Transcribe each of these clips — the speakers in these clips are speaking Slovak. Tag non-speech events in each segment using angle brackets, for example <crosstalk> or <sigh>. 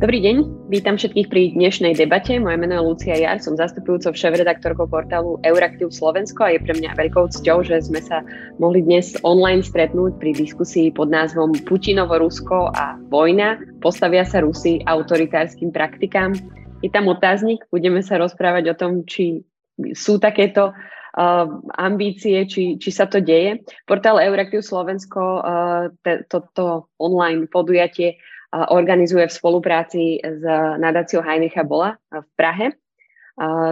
Dobrý deň, vítam všetkých pri dnešnej debate. Moje meno je Lucia Jar, som zastupujúcou šéf-redaktorkou portálu Euraktiv Slovensko a je pre mňa veľkou cťou, že sme sa mohli dnes online stretnúť pri diskusii pod názvom Putinovo Rusko a vojna. Postavia sa Rusy autoritárskym praktikám. Je tam otáznik, budeme sa rozprávať o tom, či sú takéto uh, ambície, či, či sa to deje. Portál Euraktiv Slovensko, uh, toto online podujatie organizuje v spolupráci s nadáciou Heinricha Bola v Prahe,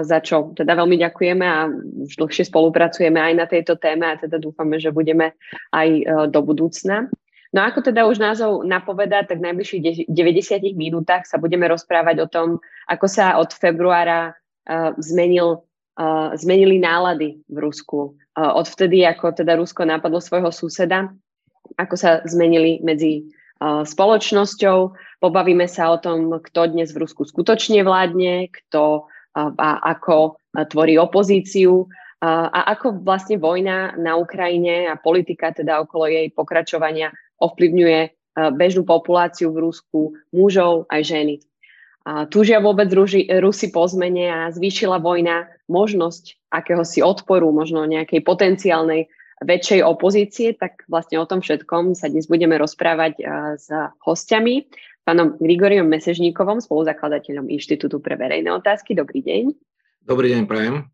za čo teda veľmi ďakujeme a už dlhšie spolupracujeme aj na tejto téme a teda dúfame, že budeme aj e, do budúcna. No ako teda už názov napoveda, tak v najbližších 90 minútach sa budeme rozprávať o tom, ako sa od februára uh, zmenil, uh, zmenili nálady v Rusku. Odvtedy, ako teda Rusko napadlo svojho suseda, ako sa zmenili medzi spoločnosťou. Pobavíme sa o tom, kto dnes v Rusku skutočne vládne, kto a ako tvorí opozíciu a ako vlastne vojna na Ukrajine a politika teda okolo jej pokračovania ovplyvňuje bežnú populáciu v Rusku, mužov aj ženy. Túžia vôbec Ruži, Rusy po zmene a zvýšila vojna možnosť akéhosi odporu, možno nejakej potenciálnej väčšej opozície, tak vlastne o tom všetkom sa dnes budeme rozprávať eh, s hostiami, pánom Grigoriom Mesežníkovom, spoluzakladateľom Inštitútu pre verejné otázky. Dobrý deň. Dobrý deň, prajem.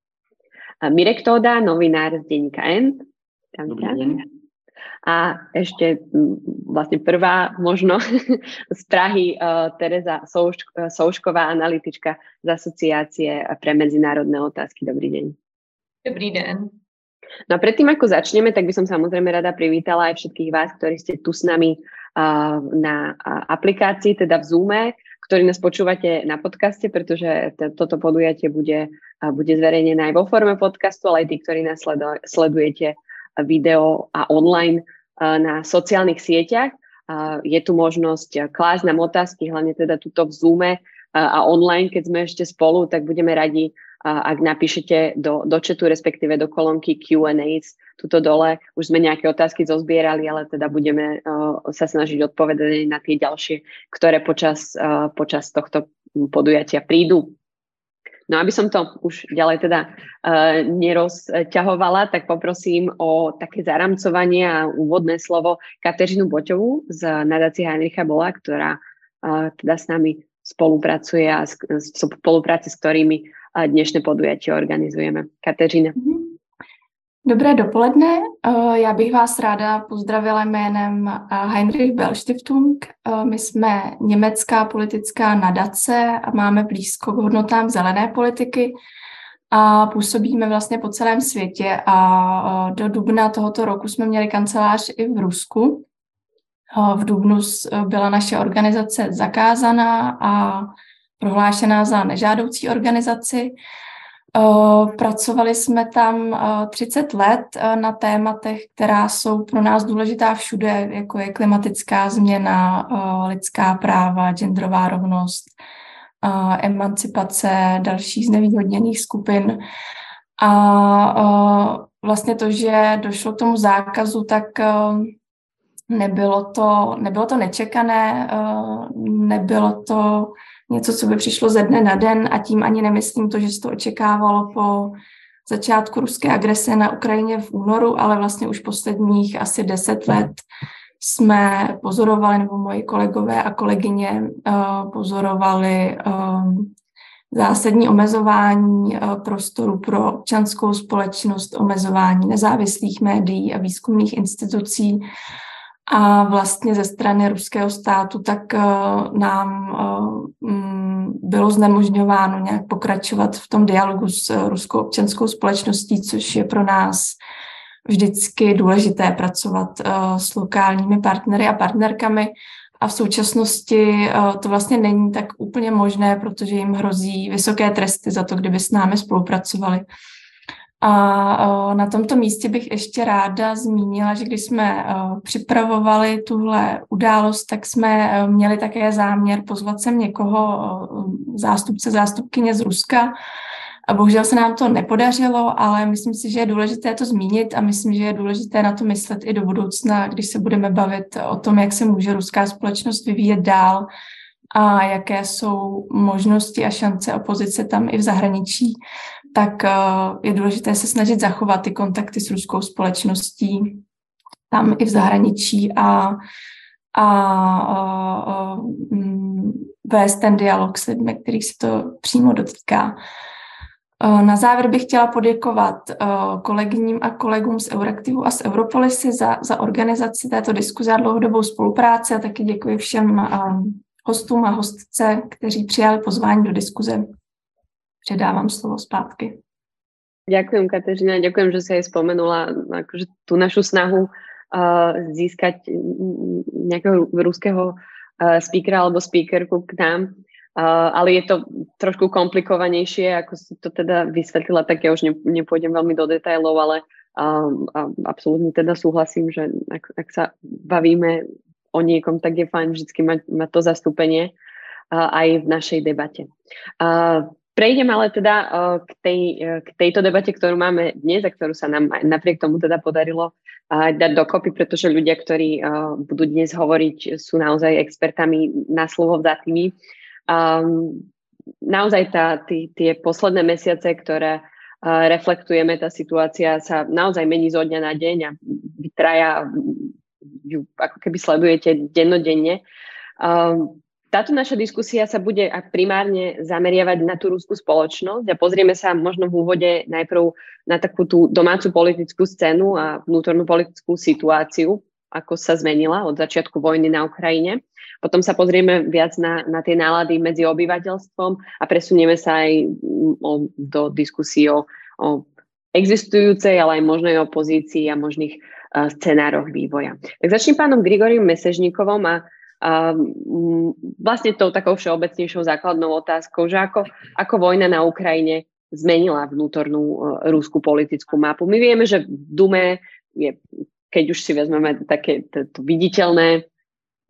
Mirek Tóda, novinár z denníka N. Tam Dobrý deň. A ešte vlastne prvá možno <laughs> z Prahy uh, Tereza Souš- Soušková, analytička z Asociácie pre medzinárodné otázky. Dobrý deň. Dobrý deň. No a predtým, ako začneme, tak by som samozrejme rada privítala aj všetkých vás, ktorí ste tu s nami uh, na uh, aplikácii, teda v Zoome, ktorí nás počúvate na podcaste, pretože t- toto podujatie bude, uh, bude zverejnené aj vo forme podcastu, ale aj tí, ktorí nás sledo- sledujete video a online na sociálnych sieťach. Je tu možnosť klásť nám otázky, hlavne teda tuto v Zoome a online, keď sme ešte spolu, tak budeme radi ak napíšete do, do chatu, respektíve do kolónky Q&As tuto dole. Už sme nejaké otázky zozbierali, ale teda budeme uh, sa snažiť odpovedať na tie ďalšie, ktoré počas, uh, počas tohto podujatia prídu. No aby som to už ďalej teda uh, nerozťahovala, tak poprosím o také zaramcovanie a úvodné slovo Kateřinu Boťovú z nadácie Heinricha Bola, ktorá uh, teda s nami spolupracuje a v spolupráci s ktorými dnešné podujatie organizujeme. Kateřina. Mhm. Dobré dopoledne. Eh, já bych vás ráda pozdravila jménem eh, Heinrich Bell Stiftung. Eh, my jsme německá politická nadace a máme blízko k hodnotám zelené politiky a působíme vlastně po celém světě a do dubna tohoto roku jsme měli kancelář i v Rusku. V dubnu byla naše organizace zakázaná a prohlášená za nežádoucí organizaci. Pracovali jsme tam 30 let na tématech, která jsou pro nás důležitá všude, jako je klimatická změna, lidská práva, genderová rovnost, emancipace dalších znevýhodněných skupin. A vlastně to, že došlo k tomu zákazu, tak nebylo to, nebylo to nečekané, nebylo to něco, co by přišlo ze dne na den a tím ani nemyslím to, že se to očekávalo po začátku ruské agrese na Ukrajině v únoru, ale vlastně už posledních asi deset let jsme pozorovali, nebo moji kolegové a kolegyně uh, pozorovali um, zásadní omezování uh, prostoru pro občanskou společnost, omezování nezávislých médií a výzkumných institucí a vlastně ze strany ruského státu, tak uh, nám uh, bylo znemožňováno nějak pokračovat v tom dialogu s uh, ruskou občanskou společností, což je pro nás vždycky důležité pracovat s lokálními partnery a partnerkami. A v současnosti to vlastně není tak úplně možné, protože jim hrozí vysoké tresty za to, kdyby s námi spolupracovali. A na tomto místě bych ještě ráda zmínila, že když jsme připravovali tuhle událost, tak jsme měli také záměr pozvat sem někoho, zástupce, zástupkyně z Ruska. A bohužel se nám to nepodařilo, ale myslím si, že je důležité to zmínit a myslím, že je důležité na to myslet i do budoucna, když se budeme bavit o tom, jak se může ruská společnost vyvíjet dál a jaké jsou možnosti a šance opozice tam i v zahraničí, tak je důležité se snažit zachovat ty kontakty s ruskou společností tam i v zahraničí a, a, a, a mm, vést ten dialog s lidmi, kterých se to přímo dotýká. Na závěr bych chtěla poděkovat kolegyním a kolegům z Euraktivu a z Europolisy za, za organizaci této diskuze a dlouhodobou spolupráci a taky děkuji všem hostům a hostce, kteří přijali pozvání do diskuze. Předávám slovo zpátky. Ďakujem, Kateřina, ďakujem, že si aj spomenula akože tú našu snahu uh, získať nejakého ruského uh, speakera alebo speakerku k nám. Uh, ale je to trošku komplikovanejšie, ako si to teda vysvetlila, tak ja už ne, nepôjdem veľmi do detailov, ale uh, absolútne teda súhlasím, že ak, ak sa bavíme o niekom, tak je fajn vždy mať, mať to zastúpenie uh, aj v našej debate. Uh, Prejdem ale teda uh, k, tej, uh, k tejto debate, ktorú máme dnes a ktorú sa nám napriek tomu teda podarilo dať dokopy, pretože ľudia, ktorí budú dnes hovoriť, sú naozaj expertami na slovo vzatými. Naozaj tá, tí, tie posledné mesiace, ktoré reflektujeme, tá situácia sa naozaj mení zo dňa na deň a vy traja ju ako keby sledujete dennodenne. Táto naša diskusia sa bude primárne zameriavať na tú ruskú spoločnosť a pozrieme sa možno v úvode najprv na takú tú domácu politickú scénu a vnútornú politickú situáciu, ako sa zmenila od začiatku vojny na Ukrajine. Potom sa pozrieme viac na, na tie nálady medzi obyvateľstvom a presunieme sa aj o, do diskusí o, o existujúcej, ale aj možnej opozícii a možných uh, scenároch vývoja. Tak začnem pánom Grigoriom Mesežníkovom a vlastne tou takou všeobecnejšou základnou otázkou, že ako, ako vojna na Ukrajine zmenila vnútornú uh, rúskú politickú mapu. My vieme, že v Dume je, keď už si vezmeme také viditeľné,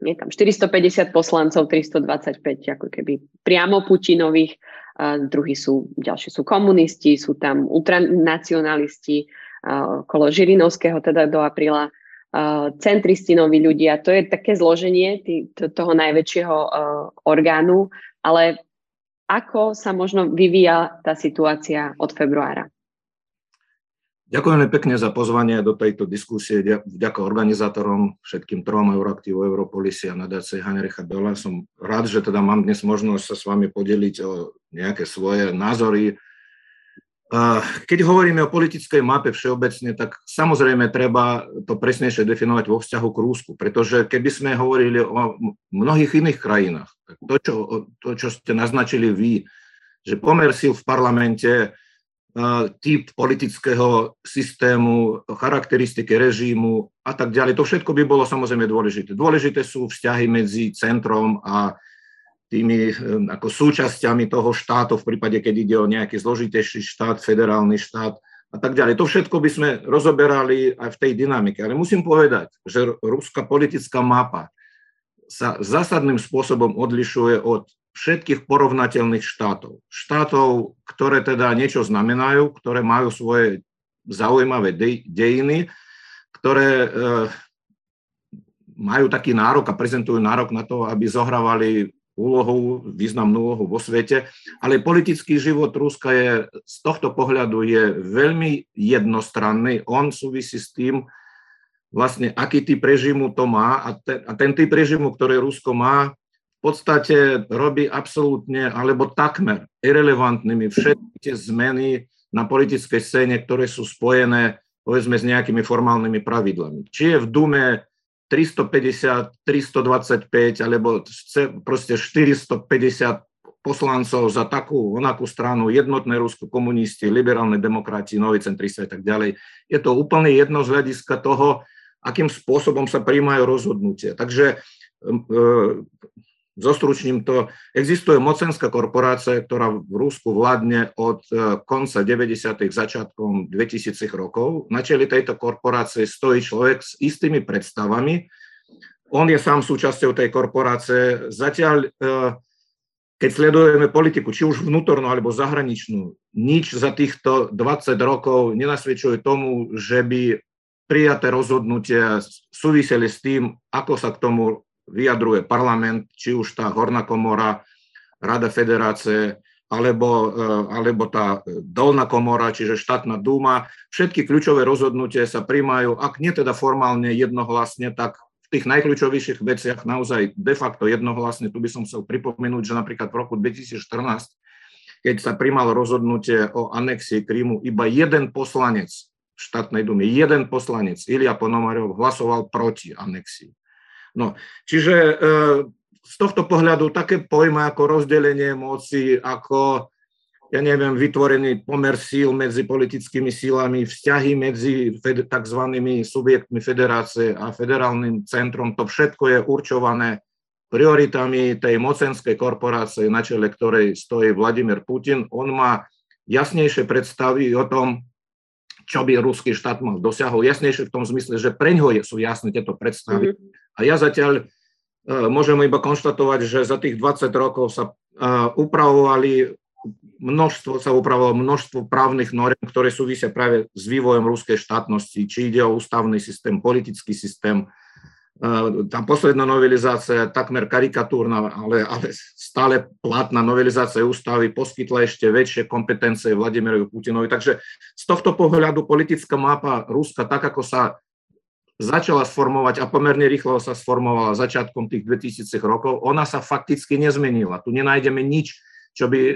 je tam 450 poslancov, 325 ako keby priamo Putinových, a druhí sú, ďalší sú komunisti, sú tam ultranacionalisti, okolo Žirinovského teda do apríla centristi noví ľudia. To je také zloženie tý, to, toho najväčšieho uh, orgánu, ale ako sa možno vyvíja tá situácia od februára? Ďakujeme pekne za pozvanie do tejto diskusie. Ďakujem organizátorom, všetkým trom Euraktívu, Europolisi a nadácie Heinricha Bela. Som rád, že teda mám dnes možnosť sa s vami podeliť o nejaké svoje názory, keď hovoríme o politickej mape všeobecne, tak samozrejme treba to presnejšie definovať vo vzťahu k Rúsku, pretože keby sme hovorili o mnohých iných krajinách, tak to, čo, to, čo ste naznačili vy, že pomer síl v parlamente, typ politického systému, charakteristiky režimu a tak ďalej, to všetko by bolo samozrejme dôležité. Dôležité sú vzťahy medzi centrom a tými eh, ako súčasťami toho štátu v prípade, keď ide o nejaký zložitejší štát, federálny štát a tak ďalej. To všetko by sme rozoberali aj v tej dynamike. Ale musím povedať, že ruská politická mapa sa zásadným spôsobom odlišuje od všetkých porovnateľných štátov. Štátov, ktoré teda niečo znamenajú, ktoré majú svoje zaujímavé dejiny, ktoré e, majú taký nárok a prezentujú nárok na to, aby zohrávali úlohu, významnú úlohu vo svete, ale politický život Ruska je z tohto pohľadu je veľmi jednostranný. On súvisí s tým, vlastne aký typ režimu to má a ten, a ten typ režimu, ktorý Rusko má, v podstate robí absolútne alebo takmer irrelevantnými všetky tie zmeny na politickej scéne, ktoré sú spojené povedzme s nejakými formálnymi pravidlami. Či je v Dume 350, 325 alebo proste 450 poslancov za takú onakú stranu, jednotné Rusko, komunisti, liberálne demokrati, noví centristi a tak ďalej. Je to úplne jedno z hľadiska toho, akým spôsobom sa príjmajú rozhodnutia. Takže e, Zostručním to, existuje mocenská korporácia, ktorá v Rusku vládne od e, konca 90. začiatkom 2000 rokov. Na čeli tejto korporácie stojí človek s istými predstavami. On je sám súčasťou tej korporácie. Zatiaľ, e, keď sledujeme politiku, či už vnútornú alebo zahraničnú, nič za týchto 20 rokov nenasvedčuje tomu, že by prijaté rozhodnutia súviseli s tým, ako sa k tomu vyjadruje parlament, či už tá horná komora, Rada federácie, alebo, alebo tá dolná komora, čiže štátna dúma. Všetky kľúčové rozhodnutia sa príjmajú, ak nie teda formálne jednohlasne, tak v tých najkľúčovejších veciach naozaj de facto jednohlasne. Tu by som chcel pripomenúť, že napríklad v roku 2014 keď sa príjmalo rozhodnutie o anexii Krímu, iba jeden poslanec štátnej dumy, jeden poslanec, Ilia Ponomarov, hlasoval proti anexii. No, čiže e, z tohto pohľadu také pojmy ako rozdelenie moci, ako ja neviem, vytvorený pomer síl medzi politickými sílami, vzťahy medzi tzv. subjektmi federácie a federálnym centrom, to všetko je určované prioritami tej mocenskej korporácie, na čele ktorej stojí Vladimír Putin. On má jasnejšie predstavy o tom, čo by ruský štát mal dosiahol. Jasnejšie v tom zmysle, že pre ňo sú jasné tieto predstavy. Mm-hmm. A ja zatiaľ uh, môžem iba konštatovať, že za tých 20 rokov sa uh, upravovali množstvo, sa upravovalo množstvo právnych norm, ktoré súvisia práve s vývojom ruskej štátnosti, či ide o ústavný systém, politický systém, tá posledná novelizácia, takmer karikatúrna, ale, ale stále platná novelizácia ústavy poskytla ešte väčšie kompetencie Vladimirovi Putinovi. Takže z tohto pohľadu politická mapa Ruska, tak ako sa začala sformovať a pomerne rýchlo sa sformovala začiatkom tých 2000 rokov, ona sa fakticky nezmenila. Tu nenájdeme nič, čo by e,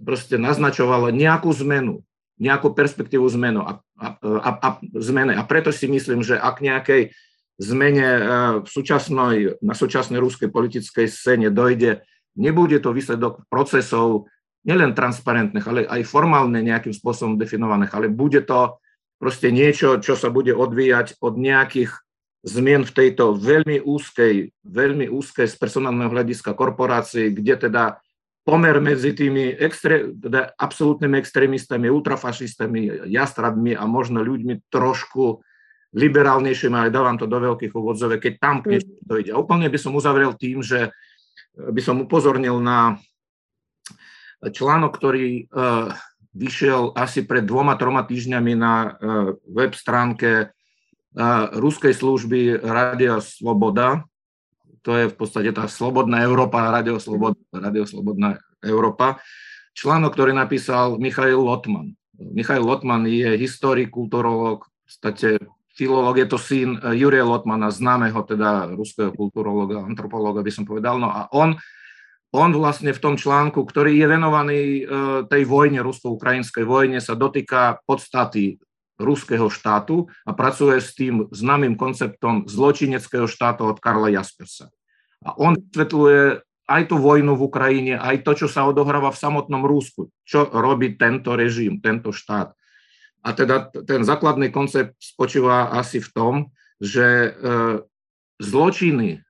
proste naznačovalo nejakú zmenu, nejakú perspektívu zmenu a, a, a, a, zmene. A preto si myslím, že ak nejakej zmene e, v súčasnej, na súčasnej ruskej politickej scéne dojde, nebude to výsledok procesov nielen transparentných, ale aj formálne nejakým spôsobom definovaných, ale bude to proste niečo, čo sa bude odvíjať od nejakých zmien v tejto veľmi úzkej, veľmi úzkej z personálneho hľadiska korporácii, kde teda pomer medzi tými extré, teda absolútnymi extrémistami, ultrafašistami, jastradmi a možno ľuďmi trošku liberálnejším, ale dávam to do veľkých úvodzove, keď tam k niečo dojde. A úplne by som uzavrel tým, že by som upozornil na článok, ktorý uh, vyšiel asi pred dvoma, troma týždňami na uh, web stránke ruskej služby Radio Sloboda. To je v podstate tá Slobodná Európa, Radio, Slobod, Radio Slobodná Európa. Článok, ktorý napísal Michail Lotman. Michail Lotman je historik, kulturolog, v podstate filológ, je to syn eh, Jurija Lotmana, známeho teda ruského kulturologa, antropológa by som povedal. No a on, on vlastne v tom článku, ktorý je venovaný eh, tej vojne, rusko-ukrajinskej vojne, sa dotýka podstaty ruského štátu a pracuje s tým známym konceptom zločineckého štátu od Karla Jaspersa. A on vysvetľuje aj tú vojnu v Ukrajine, aj to, čo sa odohráva v samotnom Rúsku, čo robí tento režim, tento štát. A teda ten základný koncept spočíva asi v tom, že e, zločiny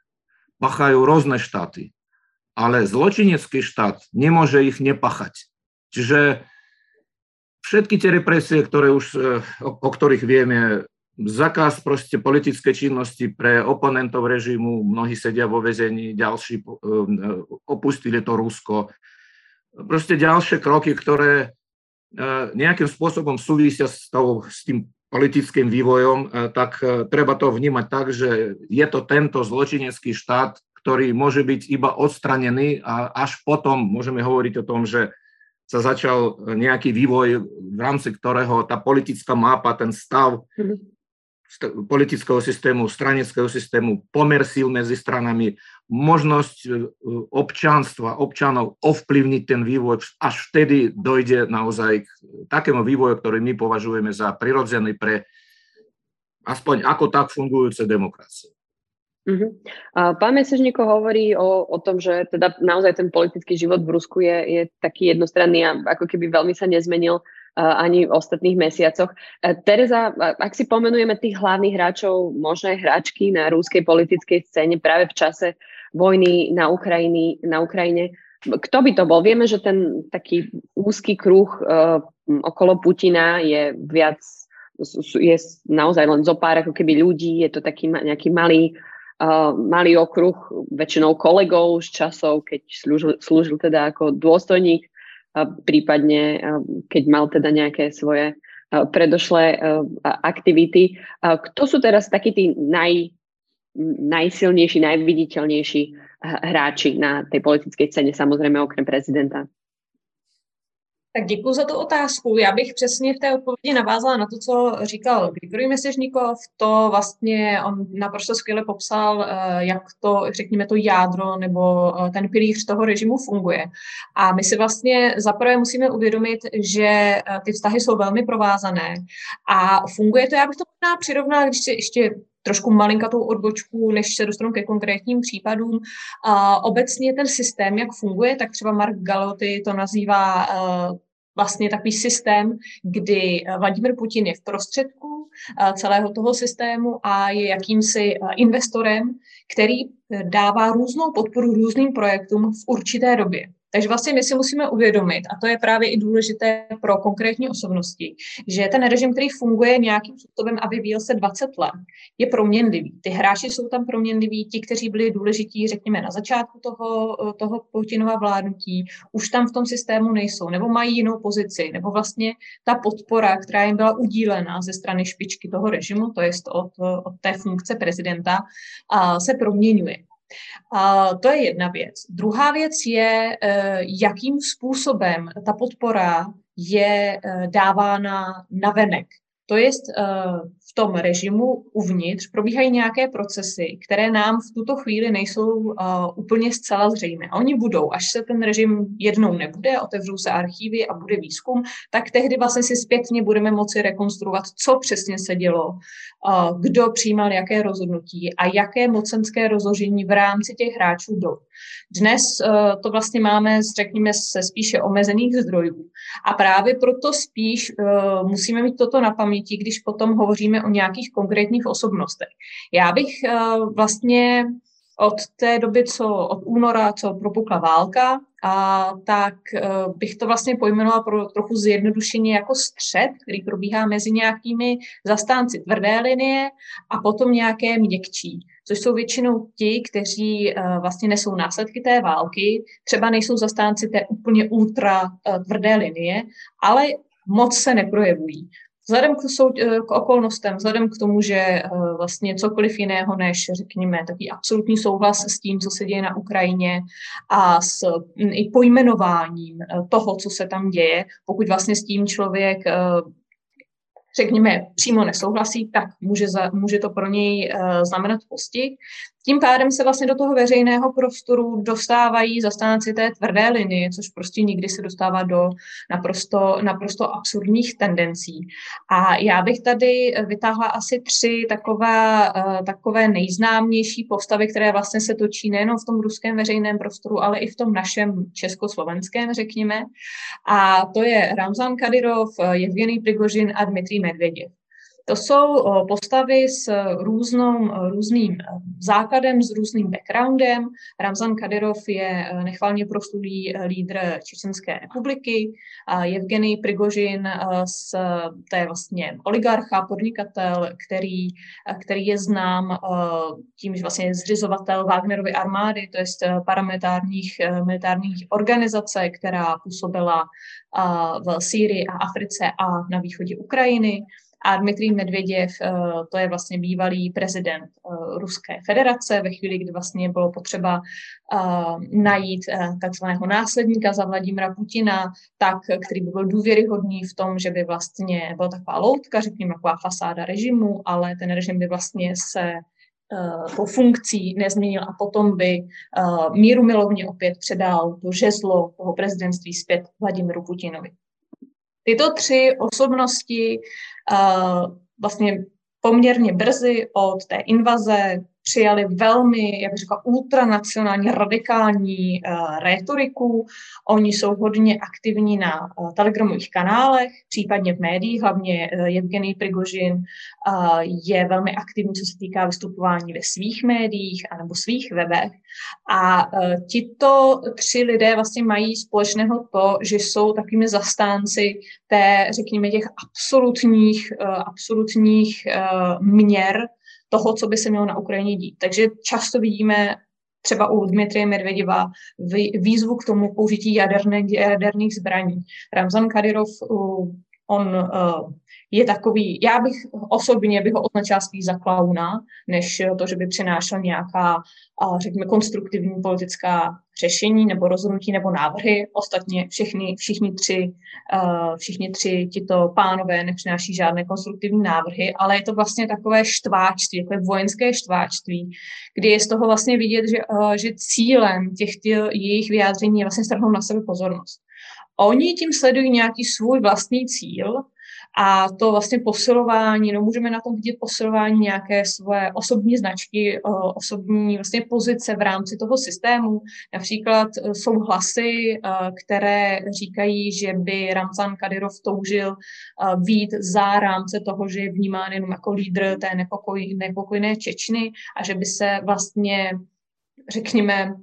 pachajú rôzne štáty, ale zločinecký štát nemôže ich nepachať. Čiže všetky tie represie, ktoré už, e, o, ktorých vieme, zakaz proste politické činnosti pre oponentov režimu, mnohí sedia vo väzení, ďalší e, opustili to Rusko. Proste ďalšie kroky, ktoré nejakým spôsobom súvisia s, tou, s tým politickým vývojom, e, tak e, treba to vnímať tak, že je to tento zločinecký štát, ktorý môže byť iba odstranený a až potom môžeme hovoriť o tom, že sa začal nejaký vývoj, v rámci ktorého tá politická mapa, ten stav mhm politického systému, stranického systému, pomer síl medzi stranami, možnosť e, občanstva, občanov ovplyvniť ten vývoj, až vtedy dojde naozaj k takému vývoju, ktorý my považujeme za prirodzený pre aspoň ako tak fungujúce demokracie. Uh-huh. A pán Mesežníko hovorí o, o tom, že teda naozaj ten politický život v Rusku je, je taký jednostranný a ako keby veľmi sa nezmenil ani v ostatných mesiacoch. Tereza, ak si pomenujeme tých hlavných hráčov, možné hráčky na rúskej politickej scéne práve v čase vojny na, Ukrajiny, na Ukrajine, kto by to bol? Vieme, že ten taký úzky kruh uh, okolo Putina je viac, je naozaj len zo pár ako keby ľudí, je to taký nejaký malý, uh, malý okruh, väčšinou kolegov z časov, keď slúžil, slúžil teda ako dôstojník prípadne keď mal teda nejaké svoje predošlé aktivity. Kto sú teraz takí tí naj, najsilnejší, najviditeľnejší hráči na tej politickej scéne, samozrejme okrem prezidenta. Tak děkuji za tu otázku. Já bych přesně v té odpovědi navázala na to, co říkal Grigory Mesežníkov. To vlastně on naprosto skvěle popsal, eh, jak to, řekněme, to jádro nebo eh, ten pilíř toho režimu funguje. A my si vlastně zaprvé musíme uvědomit, že eh, ty vztahy jsou velmi provázané a funguje to, já bych to možná přirovnala, když si ještě trošku malinkatou odbočku, než se dostanu ke konkrétním případům. A obecně ten systém, jak funguje, tak třeba Mark Galoty to nazývá uh, vlastně takový systém, kdy Vladimir Putin je v prostředku uh, celého toho systému a je jakýmsi uh, investorem, který dává různou podporu různým projektům v určité době. Takže vlastně my si musíme uvědomit, a to je právě i důležité pro konkrétní osobnosti, že ten režim, který funguje nějakým způsobem a vyvíjel se 20 let, je proměnlivý. Ty hráči jsou tam proměnliví, ti, kteří byli důležití, řekněme, na začátku toho, toho Putinova vládnutí, už tam v tom systému nejsou, nebo mají jinou pozici, nebo vlastně ta podpora, která jim byla udílena ze strany špičky toho režimu, to je od, od té funkce prezidenta, a se proměňuje. A to je jedna věc. Druhá věc je, eh, jakým způsobem ta podpora je eh, dávána na venek. To je v tom režimu uvnitř probíhají nějaké procesy, které nám v tuto chvíli nejsou uh, úplně zcela zřejmé. A oni budou, až se ten režim jednou nebude, otevřou se archívy a bude výzkum, tak tehdy vlastně si zpětně budeme moci rekonstruovat, co přesně se dělo, uh, kdo přijímal jaké rozhodnutí a jaké mocenské rozložení v rámci těch hráčů do. Dnes uh, to vlastně máme, řekněme, se spíše omezených zdrojů. A právě proto spíš uh, musíme mít toto na paměti, když potom hovoříme o nějakých konkrétních osobnostech. Já bych uh, vlastně od té doby, co od února, co propukla válka, a tak uh, bych to vlastně pojmenovala pro trochu zjednodušeně jako střed, který probíhá mezi nějakými zastánci tvrdé linie a potom nějaké měkčí, což jsou většinou ti, kteří uh, vlastně nesou následky té války, třeba nejsou zastánci té úplně ultra tvrdé linie, ale moc se neprojevují. Vzhledem k, sou, eh, k okolnostem, vzhledem k tomu, že eh, vlastně cokoliv jiného než, řekněme, takový absolutní souhlas s tím, co se děje na Ukrajině a s mm, i pojmenováním eh, toho, co se tam děje, pokud vlastně s tím člověk řekněme, přímo nesouhlasí, tak může, za, může to pro něj uh, znamenat postih. Tím pádem se vlastně do toho veřejného prostoru dostávají zastánci té tvrdé linie, což prostě nikdy se dostává do naprosto, naprosto absurdních tendencí. A já bych tady vytáhla asi tři takové, uh, takové nejznámější postavy, které vlastně se točí nejenom v tom ruském veřejném prostoru, ale i v tom našem československém, řekněme. A to je Ramzan Kadyrov, Evgený Prigožin a Dmitrij Medveděv. To jsou postavy s různou, různým e, základem, s různým backgroundem. Ramzan Kadyrov je nechvalně proslulý lídr Čečenské republiky. Evgeny Prigožin, to je vlastně oligarcha, podnikatel, který, který je znám tím, že vlastně je zřizovatel Wagnerovy armády, to je paramilitárních militárních organizace, která působila v Sýrii a Africe a na východě Ukrajiny. A Dmitrij Medvěděv, eh, to je vlastně bývalý prezident eh, Ruské federace ve chvíli, kdy vlastně bylo potřeba eh, najít takzvaného následníka za Vladimira Putina, tak, který by byl důvěryhodný v tom, že by vlastně byla taková loutka, řekněme, taková fasáda režimu, ale ten režim by vlastně se po funkcí nezměnil a potom by míru milovně opět předal to žezlo toho prezidentství zpět Vladimiru Putinovi. Tyto tři osobnosti uh, vlastně poměrně brzy od té invaze přijali velmi, jak bych řekla, ultranacionální, radikální uh, rétoriku. Oni jsou hodně aktivní na uh, telegramových kanálech, případně v médiích, hlavně uh, Evgený Prigožin uh, je velmi aktivní, co se týká vystupování ve svých médiích anebo svých webech. A uh, tito tři lidé vlastně mají společného to, že jsou takovými zastánci té, řekněme, těch absolutních, uh, absolutních uh, měr, toho, co by se mělo na Ukrajině dít. Takže často vidíme třeba u Dmitrie Medvedeva výzvu k tomu použití jaderné, jaderných zbraní. Ramzan Kadyrov On uh, je takový, já bych osobně bych ho označila spíš za klauna, než to, že by přinášel nějaká, uh, řekněme, konstruktivní politická řešení nebo rozhodnutí nebo návrhy. Ostatně všichni, všichni, tři, uh, všichni tři tito pánové nepřináší žádné konstruktivní návrhy, ale je to vlastně takové štváčství, takové vojenské štváčství, kdy je z toho vlastně vidět, že, že cílem těch jejich vyjádření je vlastně strhnout na sebe pozornost. Oni tím sledují nějaký svůj vlastní cíl a to vlastně posilování, no můžeme na tom vidět posilování nějaké své osobní značky, osobní vlastně pozice v rámci toho systému. Například e, jsou hlasy, e, které říkají, že by Ramzan Kadyrov toužil být za rámce toho, že je vnímán jenom jako lídr té nepokoj, nepokojné Čečny a že by se vlastně, řekněme,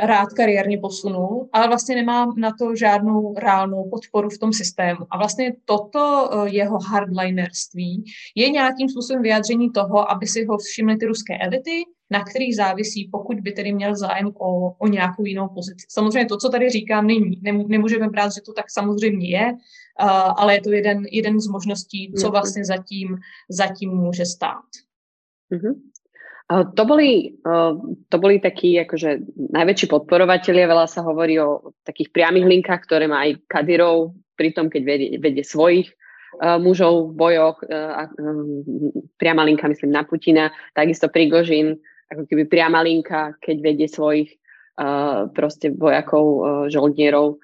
rád kariérně posunul, ale vlastně nemá na to žádnou reálnou podporu v tom systému. A vlastně toto eh, jeho hardlinerství je nějakým způsobem vyjádření toho, aby si ho všimly ty ruské elity, na kterých závisí, pokud by tedy měl zájem o, o nějakou jinou pozici. Samozřejmě to, co tady říkám, není. Nemůžeme brát, že to tak samozřejmě je, uh, ale je to jeden, jeden z možností, co vlastně zatím, zatím může stát. Mm-hmm. To boli, to boli takí akože najväčší podporovatelia, veľa sa hovorí o takých priamých linkách, ktoré má aj Kadyrov, pri tom, keď vedie, vedie svojich mužov v bojoch, priama linka myslím na Putina, takisto Prigožin, ako keby priama linka, keď vedie svojich proste vojakov, žoldnierov,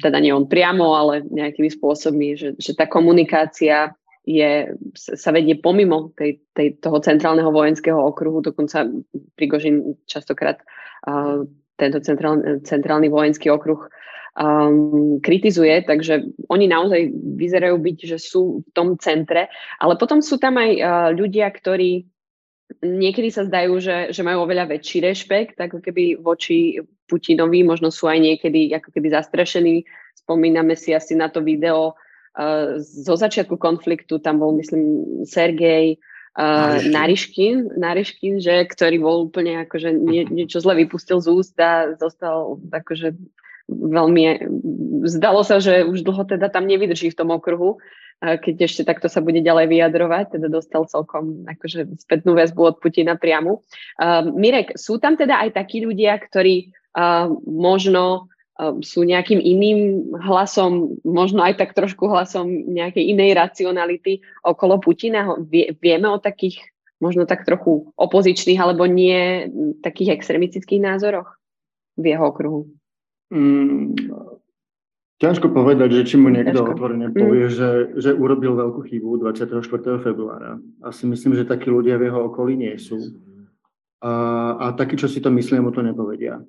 teda nie on priamo, ale nejakými spôsobmi, že, že tá komunikácia je, sa vedie pomimo tej, tej, toho centrálneho vojenského okruhu, dokonca Prigožin častokrát uh, tento centrál, centrálny vojenský okruh um, kritizuje, takže oni naozaj vyzerajú byť, že sú v tom centre, ale potom sú tam aj uh, ľudia, ktorí niekedy sa zdajú, že, že majú oveľa väčší rešpekt, ako keby voči Putinovi, možno sú aj niekedy ako keby zastrešení. Spomíname si asi na to video zo začiatku konfliktu tam bol, myslím, Sergej uh, Nariškin, Nariškin, že, ktorý bol úplne akože nie, niečo zle vypustil z úst a zostal akože veľmi, zdalo sa, že už dlho teda tam nevydrží v tom okruhu, keď ešte takto sa bude ďalej vyjadrovať, teda dostal celkom akože spätnú väzbu od Putina priamu. Uh, Mirek, sú tam teda aj takí ľudia, ktorí uh, možno sú nejakým iným hlasom, možno aj tak trošku hlasom nejakej inej racionality okolo Putina. Vie, vieme o takých možno tak trochu opozičných alebo nie takých extremistických názoroch v jeho okruhu? Mm, ťažko povedať, že či mu niekto ťažko. otvorene povie, mm. že, že urobil veľkú chybu 24. februára. Asi myslím, že takí ľudia v jeho okolí nie sú. A, a takí, čo si to myslia, mu to nepovedia.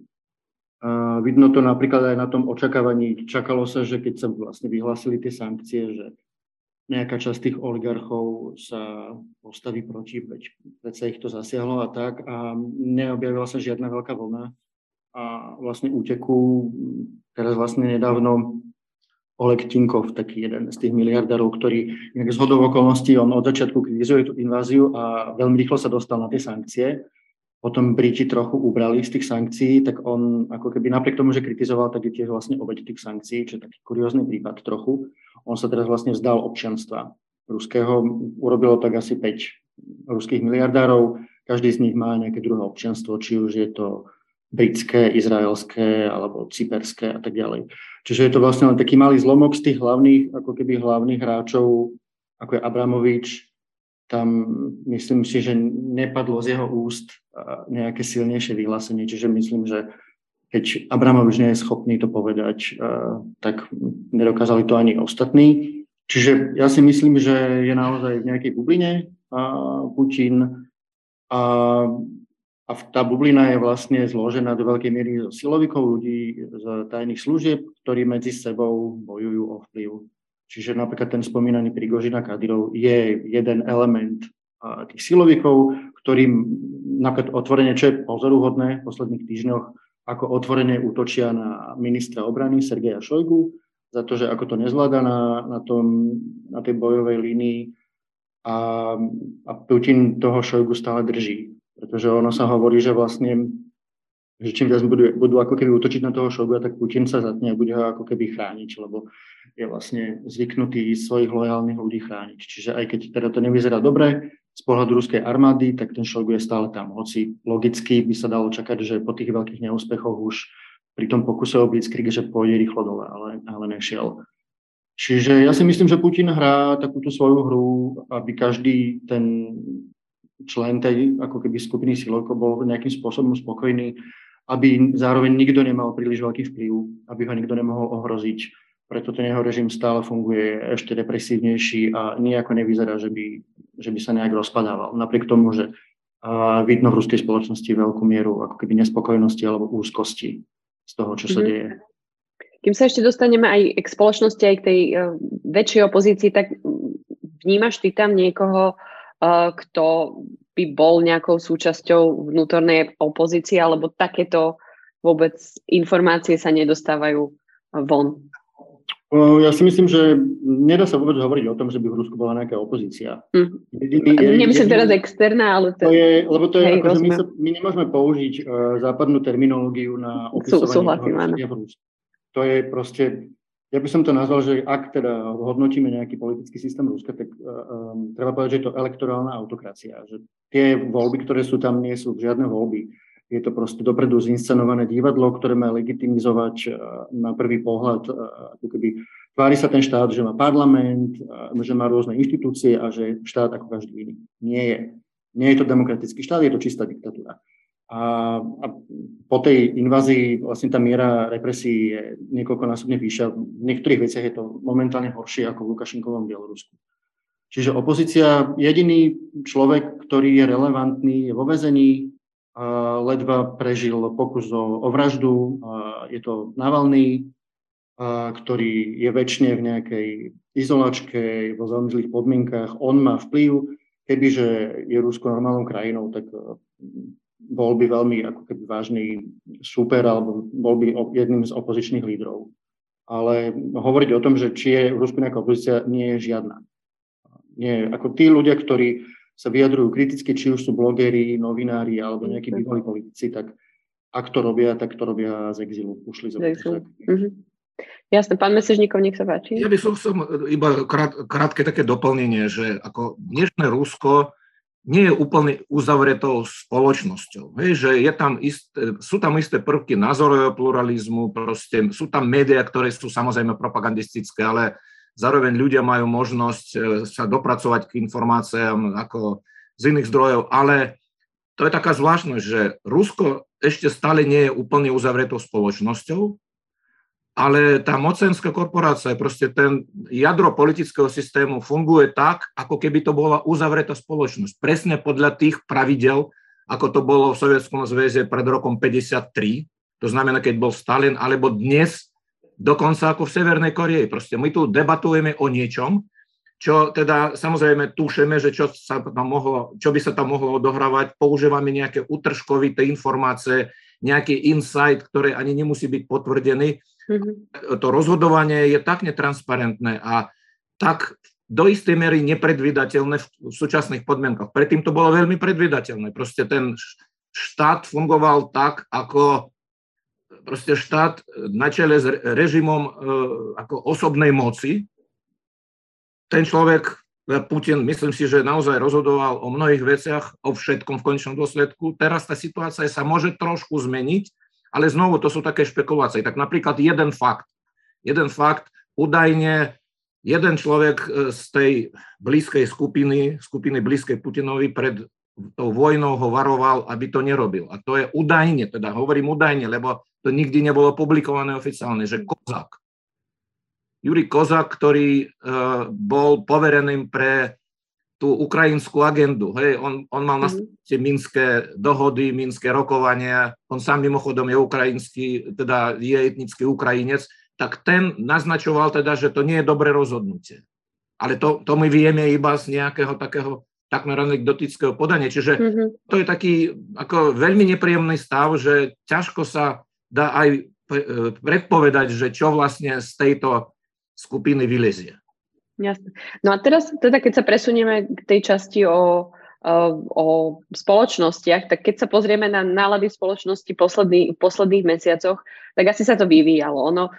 A vidno to napríklad aj na tom očakávaní. Čakalo sa, že keď sa vlastne vyhlásili tie sankcie, že nejaká časť tých oligarchov sa postaví proti, veď, sa ich to zasiahlo a tak a neobjavila sa žiadna veľká vlna a vlastne úteku teraz vlastne nedávno Oleg Tinkov, taký jeden z tých miliardárov, ktorý z zhodou okolností, on od začiatku kritizuje tú inváziu a veľmi rýchlo sa dostal na tie sankcie potom Briti trochu ubrali z tých sankcií, tak on ako keby napriek tomu, že kritizoval, tak je tiež vlastne obeď tých sankcií, čo je taký kuriózny prípad trochu. On sa teraz vlastne vzdal občanstva ruského, urobilo tak asi 5 ruských miliardárov, každý z nich má nejaké druhé občanstvo, či už je to britské, izraelské alebo cyperské a tak ďalej. Čiže je to vlastne len taký malý zlomok z tých hlavných, ako keby hlavných hráčov, ako je Abramovič, tam myslím si, že nepadlo z jeho úst nejaké silnejšie vyhlásenie. Čiže myslím, že keď Abramovič nie je schopný to povedať, tak nedokázali to ani ostatní. Čiže ja si myslím, že je naozaj v nejakej bubline Putin a, a tá bublina je vlastne zložená do veľkej miery zo silovikov ľudí z tajných služieb, ktorí medzi sebou bojujú o vplyv Čiže napríklad ten spomínaný Prigožina Kadyrov je jeden element tých silovikov, ktorým napríklad otvorene, čo je pozoruhodné v posledných týždňoch, ako otvorene útočia na ministra obrany Sergeja Šojgu, za to, že ako to nezvláda na, na, tom, na tej bojovej línii a, a Putin toho Šojgu stále drží. Pretože ono sa hovorí, že vlastne že čím viac budú, budú ako keby útočiť na toho Šoguja, tak Putin sa zatne a bude ho ako keby chrániť, lebo je vlastne zvyknutý svojich lojálnych ľudí chrániť. Čiže aj keď teda to nevyzerá dobre z pohľadu ruskej armády, tak ten Šogu je stále tam. Hoci logicky by sa dalo čakať, že po tých veľkých neúspechoch už pri tom pokuse o Blitzkrieg, že pôjde rýchlo dole, ale, ale nešiel. Čiže ja si myslím, že Putin hrá takúto svoju hru, aby každý ten člen tej ako keby skupiny silovkov bol nejakým spôsobom spokojný, aby zároveň nikto nemal príliš veľký vplyv, aby ho nikto nemohol ohroziť. Preto ten jeho režim stále funguje ešte represívnejší a nejako nevyzerá, že by, že by sa nejak rozpadával. Napriek tomu, že vidno v ruskej spoločnosti veľkú mieru ako keby nespokojnosti alebo úzkosti z toho, čo sa mm-hmm. deje. Kým sa ešte dostaneme aj k spoločnosti, aj k tej uh, väčšej opozícii, tak vnímaš ty tam niekoho, uh, kto by bol nejakou súčasťou vnútornej opozície, alebo takéto vôbec informácie sa nedostávajú von? Ja si myslím, že nedá sa vôbec hovoriť o tom, že by v Rusku bola nejaká opozícia. Mm. Jediný, Nemyslím teraz externá, ale to, to je... Lebo to je, hej, ako, že my, sa, my nemôžeme použiť uh, západnú terminológiu na opisovanie Sú, v Rusku. To je proste... Ja by som to nazval, že ak teda hodnotíme nejaký politický systém Ruska, tak um, treba povedať, že je to elektorálna autokracia. Že tie voľby, ktoré sú tam, nie sú žiadne voľby je to proste dopredu zinscenované divadlo, ktoré má legitimizovať eh, na prvý pohľad, eh, ako keby tvári sa ten štát, že má parlament, eh, že má rôzne inštitúcie a že štát ako každý iný. Nie je. Nie je to demokratický štát, je to čistá diktatúra. A, a po tej invázii vlastne tá miera represí je niekoľkonásobne vyššia. V niektorých veciach je to momentálne horšie ako v Lukašenkovom Bielorusku. Čiže opozícia, jediný človek, ktorý je relevantný, je vo vezení, ledva prežil pokus o, o vraždu. Je to Navalny, ktorý je väčšine v nejakej izolačke, vo veľmi zlých podmienkach. On má vplyv. Kebyže je Rusko normálnou krajinou, tak e, bol by veľmi ako keby vážny super, alebo bol by jedným z opozičných lídrov. Ale hovoriť o tom, že či je v Rusku nejaká opozícia, nie je žiadna. Nie, ako tí ľudia, ktorí sa vyjadrujú kriticky, či už sú blogeri, novinári alebo nejakí bývalí politici, tak ak to robia, tak to robia z exilu. Ušli z exilu. Mm-hmm. Jasne, pán Mesežníkov, nech sa páči. Ja by som som iba krát, krátke také doplnenie, že ako dnešné Rusko nie je úplne uzavretou spoločnosťou. Hej, že je tam isté, sú tam isté prvky názorového pluralizmu, proste, sú tam médiá, ktoré sú samozrejme propagandistické, ale Zároveň ľudia majú možnosť e, sa dopracovať k informáciám ako z iných zdrojov, ale to je taká zvláštnosť, že Rusko ešte stále nie je úplne uzavretou spoločnosťou, ale tá mocenská korporácia, proste ten jadro politického systému funguje tak, ako keby to bola uzavretá spoločnosť. Presne podľa tých pravidel, ako to bolo v Sovietskom zväze pred rokom 53, to znamená, keď bol Stalin, alebo dnes dokonca ako v Severnej Koreji. Proste my tu debatujeme o niečom, čo teda samozrejme tušíme, že čo, sa tam mohlo, čo by sa tam mohlo odohrávať, používame nejaké utržkovité informácie, nejaký insight, ktoré ani nemusí byť potvrdený. Mm-hmm. To rozhodovanie je tak netransparentné a tak do istej miery nepredvydateľné v súčasných podmienkach. Predtým to bolo veľmi predvydateľné. Proste ten štát fungoval tak, ako proste štát na čele s režimom e, ako osobnej moci. Ten človek, e, Putin, myslím si, že naozaj rozhodoval o mnohých veciach, o všetkom v konečnom dôsledku. Teraz tá situácia sa môže trošku zmeniť, ale znovu to sú také špekulácie. Tak napríklad jeden fakt. Jeden fakt, údajne jeden človek e, z tej blízkej skupiny, skupiny blízkej Putinovi pred tou vojnou ho varoval, aby to nerobil. A to je údajne, teda hovorím údajne, lebo to nikdy nebolo publikované oficiálne, že Kozak. Juri Kozak, ktorý uh, bol povereným pre tú ukrajinskú agendu. Hej, on, on mal na mhm. mm. minské dohody, minské rokovania, on sám mimochodom je ukrajinský, teda je etnický Ukrajinec, tak ten naznačoval teda, že to nie je dobré rozhodnutie. Ale to, to my vieme iba z nejakého takého takmer anekdotického podania. Čiže mm-hmm. to je taký ako veľmi nepríjemný stav, že ťažko sa dá aj e, predpovedať, že čo vlastne z tejto skupiny vylezie. Jasne. No a teraz, teda keď sa presunieme k tej časti o o spoločnostiach, tak keď sa pozrieme na nálady spoločnosti posledný, v posledných mesiacoch, tak asi sa to vyvíjalo. Ono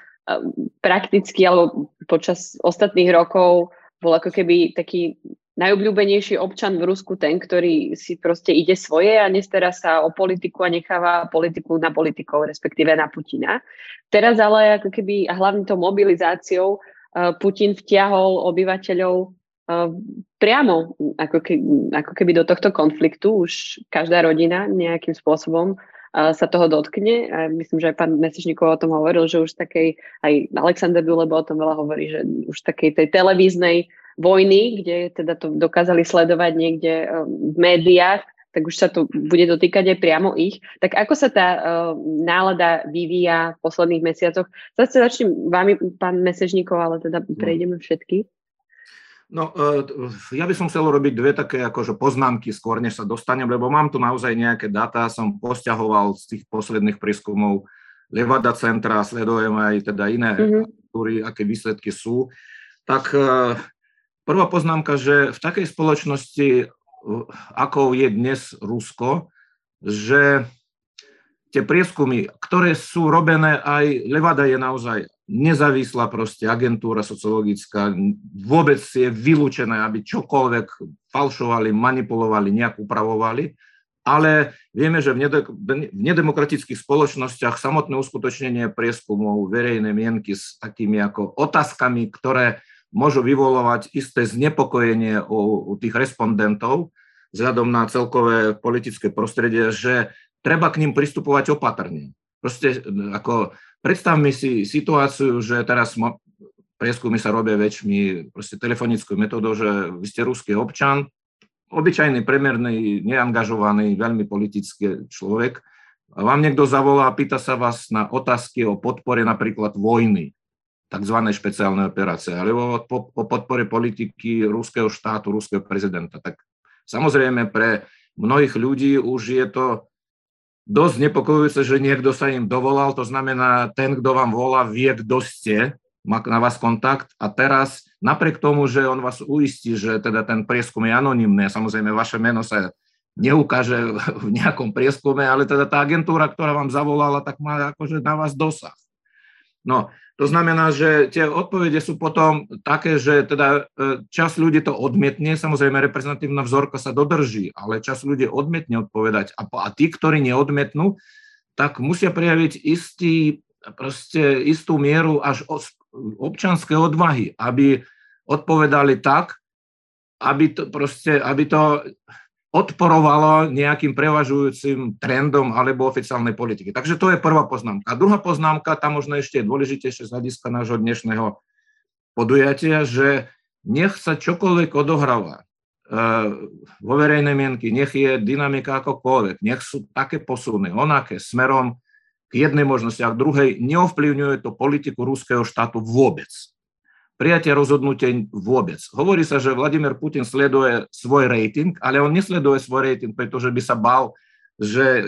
prakticky, alebo počas ostatných rokov bol ako keby taký najobľúbenejší občan v Rusku ten, ktorý si proste ide svoje a nestará sa o politiku a necháva politiku na politikov, respektíve na Putina. Teraz ale ako keby, hlavne tou mobilizáciou, uh, Putin vtiahol obyvateľov uh, priamo ako keby, ako keby do tohto konfliktu. Už každá rodina nejakým spôsobom sa toho dotkne. A myslím, že aj pán Mesežníkov o tom hovoril, že už takej, aj Alexander Dulebo o tom veľa hovorí, že už takej tej televíznej vojny, kde teda to dokázali sledovať niekde um, v médiách, tak už sa to bude dotýkať aj priamo ich. Tak ako sa tá uh, nálada vyvíja v posledných mesiacoch? Zase začnem vámi, pán Mesežníkov, ale teda no. prejdeme všetky. No, uh, ja by som chcel robiť dve také akože poznámky skôr, než sa dostanem, lebo mám tu naozaj nejaké dáta, som posťahoval z tých posledných prískumov Levada centra, sledujem aj teda iné, mm-hmm. aké výsledky sú. Tak uh, Prvá poznámka, že v takej spoločnosti, ako je dnes Rusko, že tie prieskumy, ktoré sú robené, aj Levada je naozaj nezávislá proste agentúra sociologická, vôbec je vylúčené, aby čokoľvek falšovali, manipulovali, nejak upravovali, ale vieme, že v, nedemokratických spoločnostiach samotné uskutočnenie prieskumov verejnej mienky s takými ako otázkami, ktoré môžu vyvolovať isté znepokojenie u, u tých respondentov vzhľadom na celkové politické prostredie, že treba k ním pristupovať opatrne. Proste ako predstavme si situáciu, že teraz prieskumy sa robia väčšmi proste telefonickou metodou, že vy ste ruský občan, obyčajný, premerný, neangažovaný, veľmi politický človek, a vám niekto zavolá a pýta sa vás na otázky o podpore napríklad vojny tzv. špeciálne operácie, alebo po podpore politiky ruského štátu, ruského prezidenta. Tak samozrejme pre mnohých ľudí už je to dosť nepokojujúce, že niekto sa im dovolal, to znamená, ten, kto vám volá, vie, kto ste, má na vás kontakt a teraz napriek tomu, že on vás uistí, že teda ten prieskum je anonimný samozrejme vaše meno sa neukáže <laughs> v nejakom prieskume, ale teda tá agentúra, ktorá vám zavolala, tak má akože na vás dosah. No, to znamená, že tie odpovede sú potom také, že teda e, čas ľudí to odmietne, samozrejme reprezentatívna vzorka sa dodrží, ale čas ľudí odmietne odpovedať. A, a tí, ktorí neodmietnú, tak musia prejaviť istý, proste, istú mieru až občanské odvahy, aby odpovedali tak, aby to, proste, aby to odporovalo nejakým prevažujúcim trendom alebo oficiálnej politiky. Takže to je prvá poznámka. A druhá poznámka, tá možno ešte je dôležitejšie z hľadiska nášho dnešného podujatia, že nech sa čokoľvek odohráva uh, vo verejnej mienky, nech je dynamika akokoľvek, nech sú také posuny, onaké, smerom k jednej možnosti a k druhej, neovplyvňuje to politiku ruského štátu vôbec prijatia rozhodnutia vôbec. Hovorí sa, že Vladimír Putin sleduje svoj rating, ale on nesleduje svoj rating, pretože by sa bál, že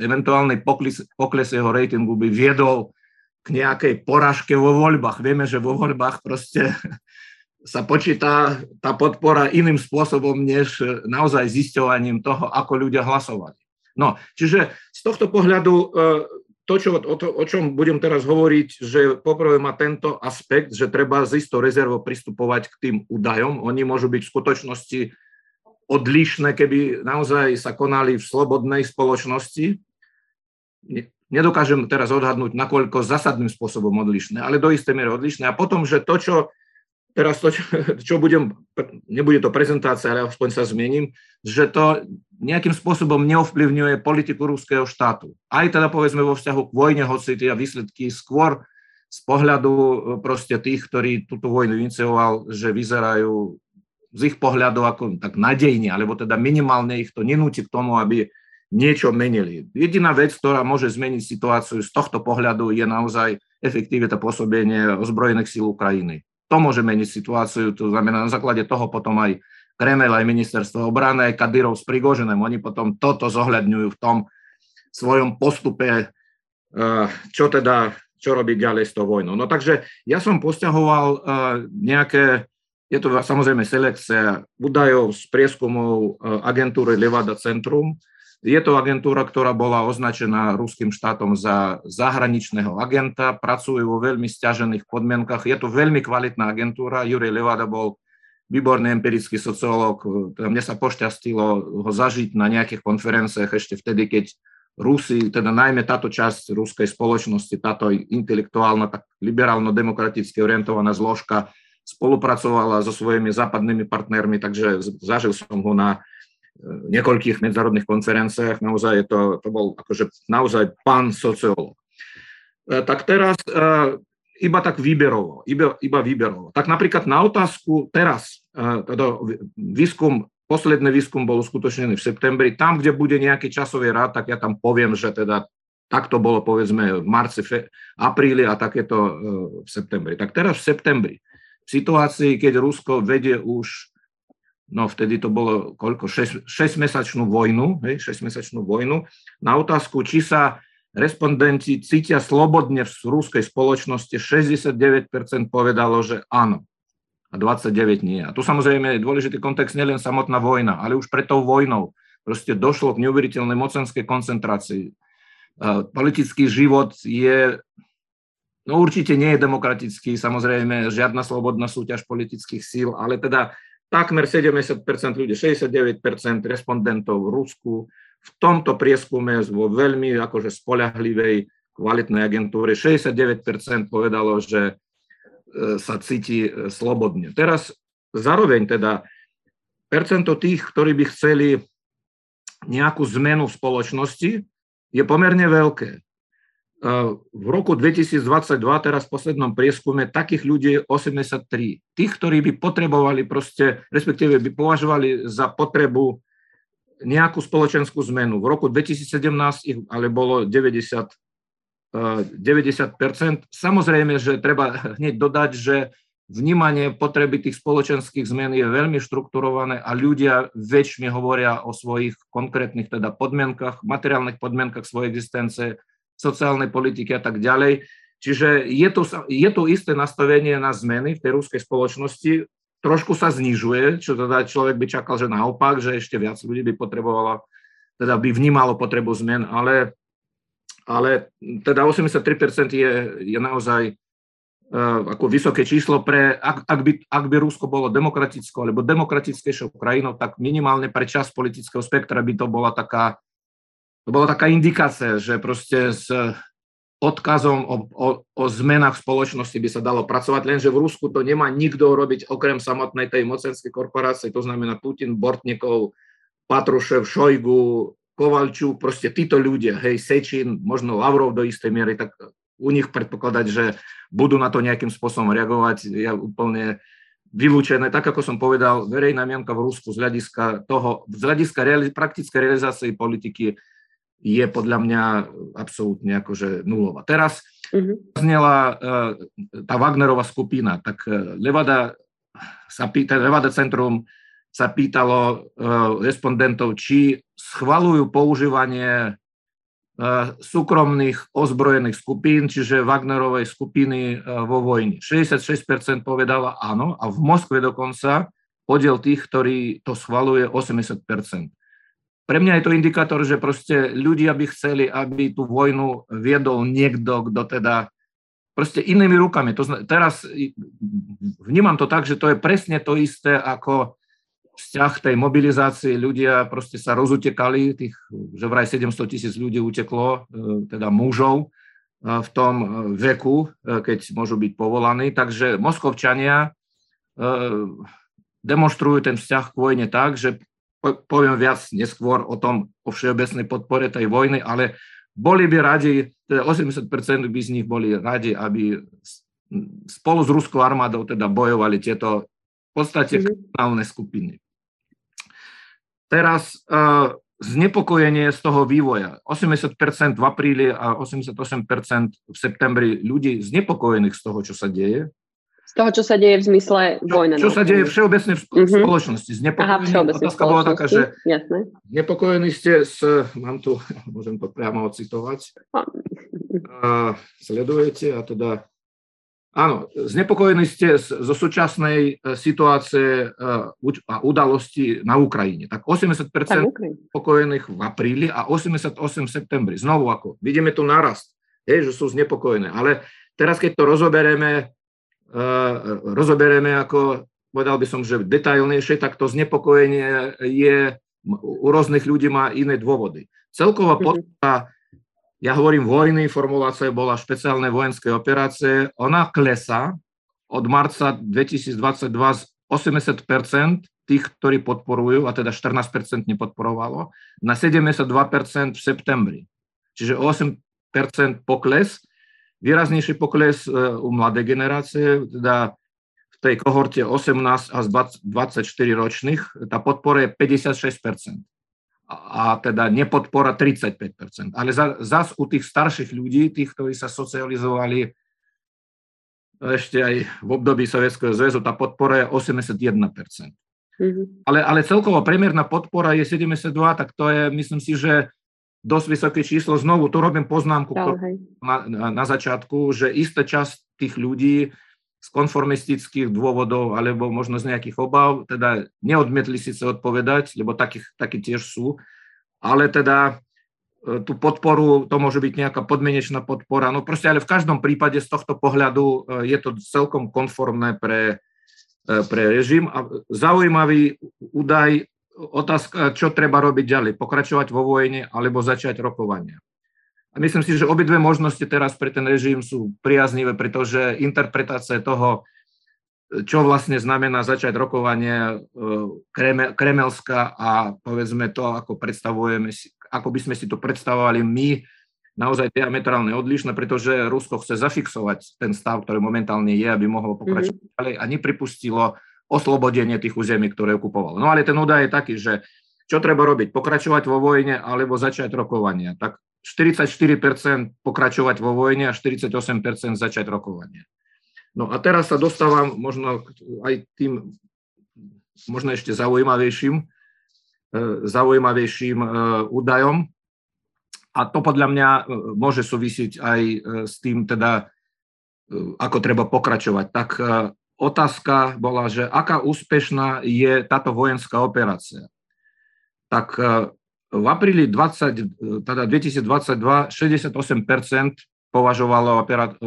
eventuálny pokles, pokles jeho ratingu by viedol k nejakej poražke vo voľbách. Vieme, že vo voľbách proste <laughs> sa počíta tá podpora iným spôsobom, než naozaj zisťovaním toho, ako ľudia hlasovali. No, čiže z tohto pohľadu e, to, čo, o, to, o čom budem teraz hovoriť, že poprvé má tento aspekt, že treba z istou rezervou pristupovať k tým údajom. Oni môžu byť v skutočnosti odlišné, keby naozaj sa konali v slobodnej spoločnosti. Nedokážem teraz odhadnúť, nakoľko zásadným spôsobom odlišné, ale do istej miery odlišné. A potom, že to, čo teraz to, čo, budem, nebude to prezentácia, ale aspoň sa zmiením, že to nejakým spôsobom neovplyvňuje politiku ruského štátu. Aj teda povedzme vo vzťahu k vojne, hoci tie výsledky skôr z pohľadu e, proste tých, ktorí túto vojnu inicioval, že vyzerajú z ich pohľadu ako tak nadejne, alebo teda minimálne ich to nenúti k tomu, aby niečo menili. Jediná vec, ktorá môže zmeniť situáciu z tohto pohľadu, je naozaj efektivita pôsobenie ozbrojených síl Ukrajiny. To môže meniť situáciu, to znamená na základe toho potom aj Kremel, aj ministerstvo obrany, aj Kadyrov s Prigoženem, oni potom toto zohľadňujú v tom svojom postupe, eh, čo teda, čo robiť ďalej s tou vojnou. No takže ja som posťahoval eh, nejaké je to samozrejme selekcia údajov z prieskumov agentúry Levada Centrum. Je to agentúra, ktorá bola označená ruským štátom za zahraničného agenta, pracujú vo veľmi stiažených podmienkach. Je to veľmi kvalitná agentúra. Jurij Levada bol výborný empirický sociológ. Mne sa pošťastilo ho zažiť na nejakých konferenciách ešte vtedy, keď Rusi, teda najmä táto časť ruskej spoločnosti, táto intelektuálna, tak liberálno-demokraticky orientovaná zložka spolupracovala so svojimi západnými partnermi, takže zažil som ho na niekoľkých medzinárodných konferenciách. Naozaj je to, to bol akože naozaj pán sociológ. E, tak teraz e, iba tak výberovo, iba, iba výberovo. Tak napríklad na otázku teraz, teda výskum, posledný výskum bol uskutočnený v septembri, tam, kde bude nejaký časový rád, tak ja tam poviem, že teda tak to bolo povedzme v marci, fe, apríli a takéto v septembri. Tak teraz v septembri v situácii, keď Rusko vedie už, no vtedy to bolo koľko, 6-mesačnú vojnu, hej, 6-mesačnú vojnu, na otázku, či sa respondenti cítia slobodne v ruskej spoločnosti, 69% povedalo, že áno a 29 nie. A tu samozrejme je dôležitý kontext nielen samotná vojna, ale už pred tou vojnou proste došlo k neuveriteľnej mocenskej koncentrácii. Politický život je No určite nie je demokratický, samozrejme, žiadna slobodná súťaž politických síl, ale teda takmer 70% ľudí, 69% respondentov v Rusku v tomto prieskume vo veľmi akože spolahlivej kvalitnej agentúre 69% povedalo, že e, sa cíti e, slobodne. Teraz zároveň teda percento tých, ktorí by chceli nejakú zmenu v spoločnosti, je pomerne veľké v roku 2022, teraz v poslednom prieskume, takých ľudí je 83. Tých, ktorí by potrebovali proste, respektíve by považovali za potrebu nejakú spoločenskú zmenu. V roku 2017 ich ale bolo 90, 90%. Samozrejme, že treba hneď dodať, že vnímanie potreby tých spoločenských zmien je veľmi štrukturované a ľudia väčšine hovoria o svojich konkrétnych teda podmienkach, materiálnych podmienkach svojej existencie, sociálnej politiky a tak ďalej. Čiže je to, je to isté nastavenie na zmeny v tej ruskej spoločnosti, trošku sa znižuje, čo teda človek by čakal, že naopak, že ešte viac ľudí by potrebovalo, teda by vnímalo potrebu zmen, ale, ale teda 83% je, je naozaj uh, ako vysoké číslo pre, ak, ak, by, ak by Rusko bolo demokratickou alebo demokratickejšou krajinou, tak minimálne pre čas politického spektra by to bola taká to bola taká indikácia, že proste s odkazom o, o, o zmenách spoločnosti by sa dalo pracovať, lenže v Rusku to nemá nikto robiť okrem samotnej tej mocenskej korporácie, to znamená Putin, Bortnikov, Patrušev, Šojgu, Kovalčuk, proste títo ľudia, hej, Sečin, možno Lavrov do istej miery, tak u nich predpokladať, že budú na to nejakým spôsobom reagovať, je úplne vylúčené. Tak ako som povedal, verejná mienka v Rusku z hľadiska toho, z hľadiska reali- praktické realizácie politiky je podľa mňa absolútne akože nulová. Teraz uh-huh. znela uh, tá Wagnerová skupina, tak uh, Levada sa pýta, Levada Centrum sa pýtalo uh, respondentov, či schvalujú používanie súkromných ozbrojených skupín, čiže Wagnerovej skupiny vo vojne. 66% povedala áno a v Moskve dokonca podiel tých, ktorí to schvaluje 80% pre mňa je to indikátor, že proste ľudia by chceli, aby tú vojnu viedol niekto, kto teda proste inými rukami. To zna, teraz vnímam to tak, že to je presne to isté ako vzťah tej mobilizácii. Ľudia proste sa rozutekali, tých, že vraj 700 tisíc ľudí uteklo, e, teda mužov, e, v tom veku, e, keď môžu byť povolaní. Takže Moskovčania demonstrujú ten vzťah k vojne tak, že poviem viac neskôr o tom, o všeobecnej podpore tej vojny, ale boli by radi, teda 80% by z nich boli radi, aby spolu s ruskou armádou teda bojovali tieto v podstate mhm. kriminálne skupiny. Teraz uh, znepokojenie z toho vývoja. 80% v apríli a 88% v septembri ľudí znepokojených z toho, čo sa deje. Z toho, čo sa deje v zmysle vojna. Čo, čo sa deje všeobecne v uh-huh. spoločnosti. Aha, všeobecne Otázka bola taká, že Jasné. znepokojení ste s, mám tu, <laughs> môžem to priamo ocitovať, a sledujete a teda Áno, znepokojení ste zo súčasnej e, situácie e, a udalosti na Ukrajine. Tak 80% spokojených v apríli a 88 v septembri. Znovu ako, vidíme tu narast, hej, že sú znepokojené. Ale teraz, keď to rozoberieme, rozoberieme ako, povedal by som, že detailnejšie, tak to znepokojenie je, u rôznych ľudí má iné dôvody. Celková mhm. podpora ja hovorím vojny, formulácia bola špeciálne vojenské operácie, ona klesa od marca 2022 z 80% tých, ktorí podporujú, a teda 14% nepodporovalo, na 72% v septembri. Čiže 8% pokles, výraznejší pokles e, u mladej generácie, teda v tej kohorte 18 až 24 ročných, tá podpora je 56% a teda nepodpora 35%. Ale za, zas u tých starších ľudí, tých, ktorí sa socializovali ešte aj v období Sovietskeho zväzu, tá podpora je 81%. Mm-hmm. Ale, ale celkovo priemerná podpora je 72, tak to je, myslím si, že dosť vysoké číslo. Znovu, tu robím poznámku na, na, na začiatku, že istá časť tých ľudí z konformistických dôvodov alebo možno z nejakých obav, teda neodmietli síce odpovedať, lebo takých, takí tiež sú, ale teda e, tú podporu, to môže byť nejaká podmienečná podpora, no proste ale v každom prípade z tohto pohľadu e, je to celkom konformné pre, e, pre režim. A zaujímavý údaj, otázka, čo treba robiť ďalej, pokračovať vo vojne alebo začať rokovania. A myslím si, že obidve možnosti teraz pre ten režim sú priaznivé, pretože interpretácia toho, čo vlastne znamená začať rokovanie e, kremelská a povedzme to, ako predstavujeme ako by sme si to predstavovali my, naozaj diametrálne odlišné, pretože Rusko chce zafixovať ten stav, ktorý momentálne je, aby mohlo pokračovať mm-hmm. ďalej a nepripustilo oslobodenie tých území, ktoré okupovalo. No ale ten údaj je taký, že čo treba robiť? Pokračovať vo vojne alebo začať rokovania? Tak 44% pokračovať vo vojne a 48% začať rokovanie. No a teraz sa dostávam možno aj tým možno ešte zaujímavejším, e, zaujímavejším e, údajom. A to podľa mňa e, môže súvisiť aj s tým, teda, ako treba pokračovať. Tak otázka bola, že aká úspešná je táto vojenská operácia. Tak v apríli 20, teda 2022 68% považovalo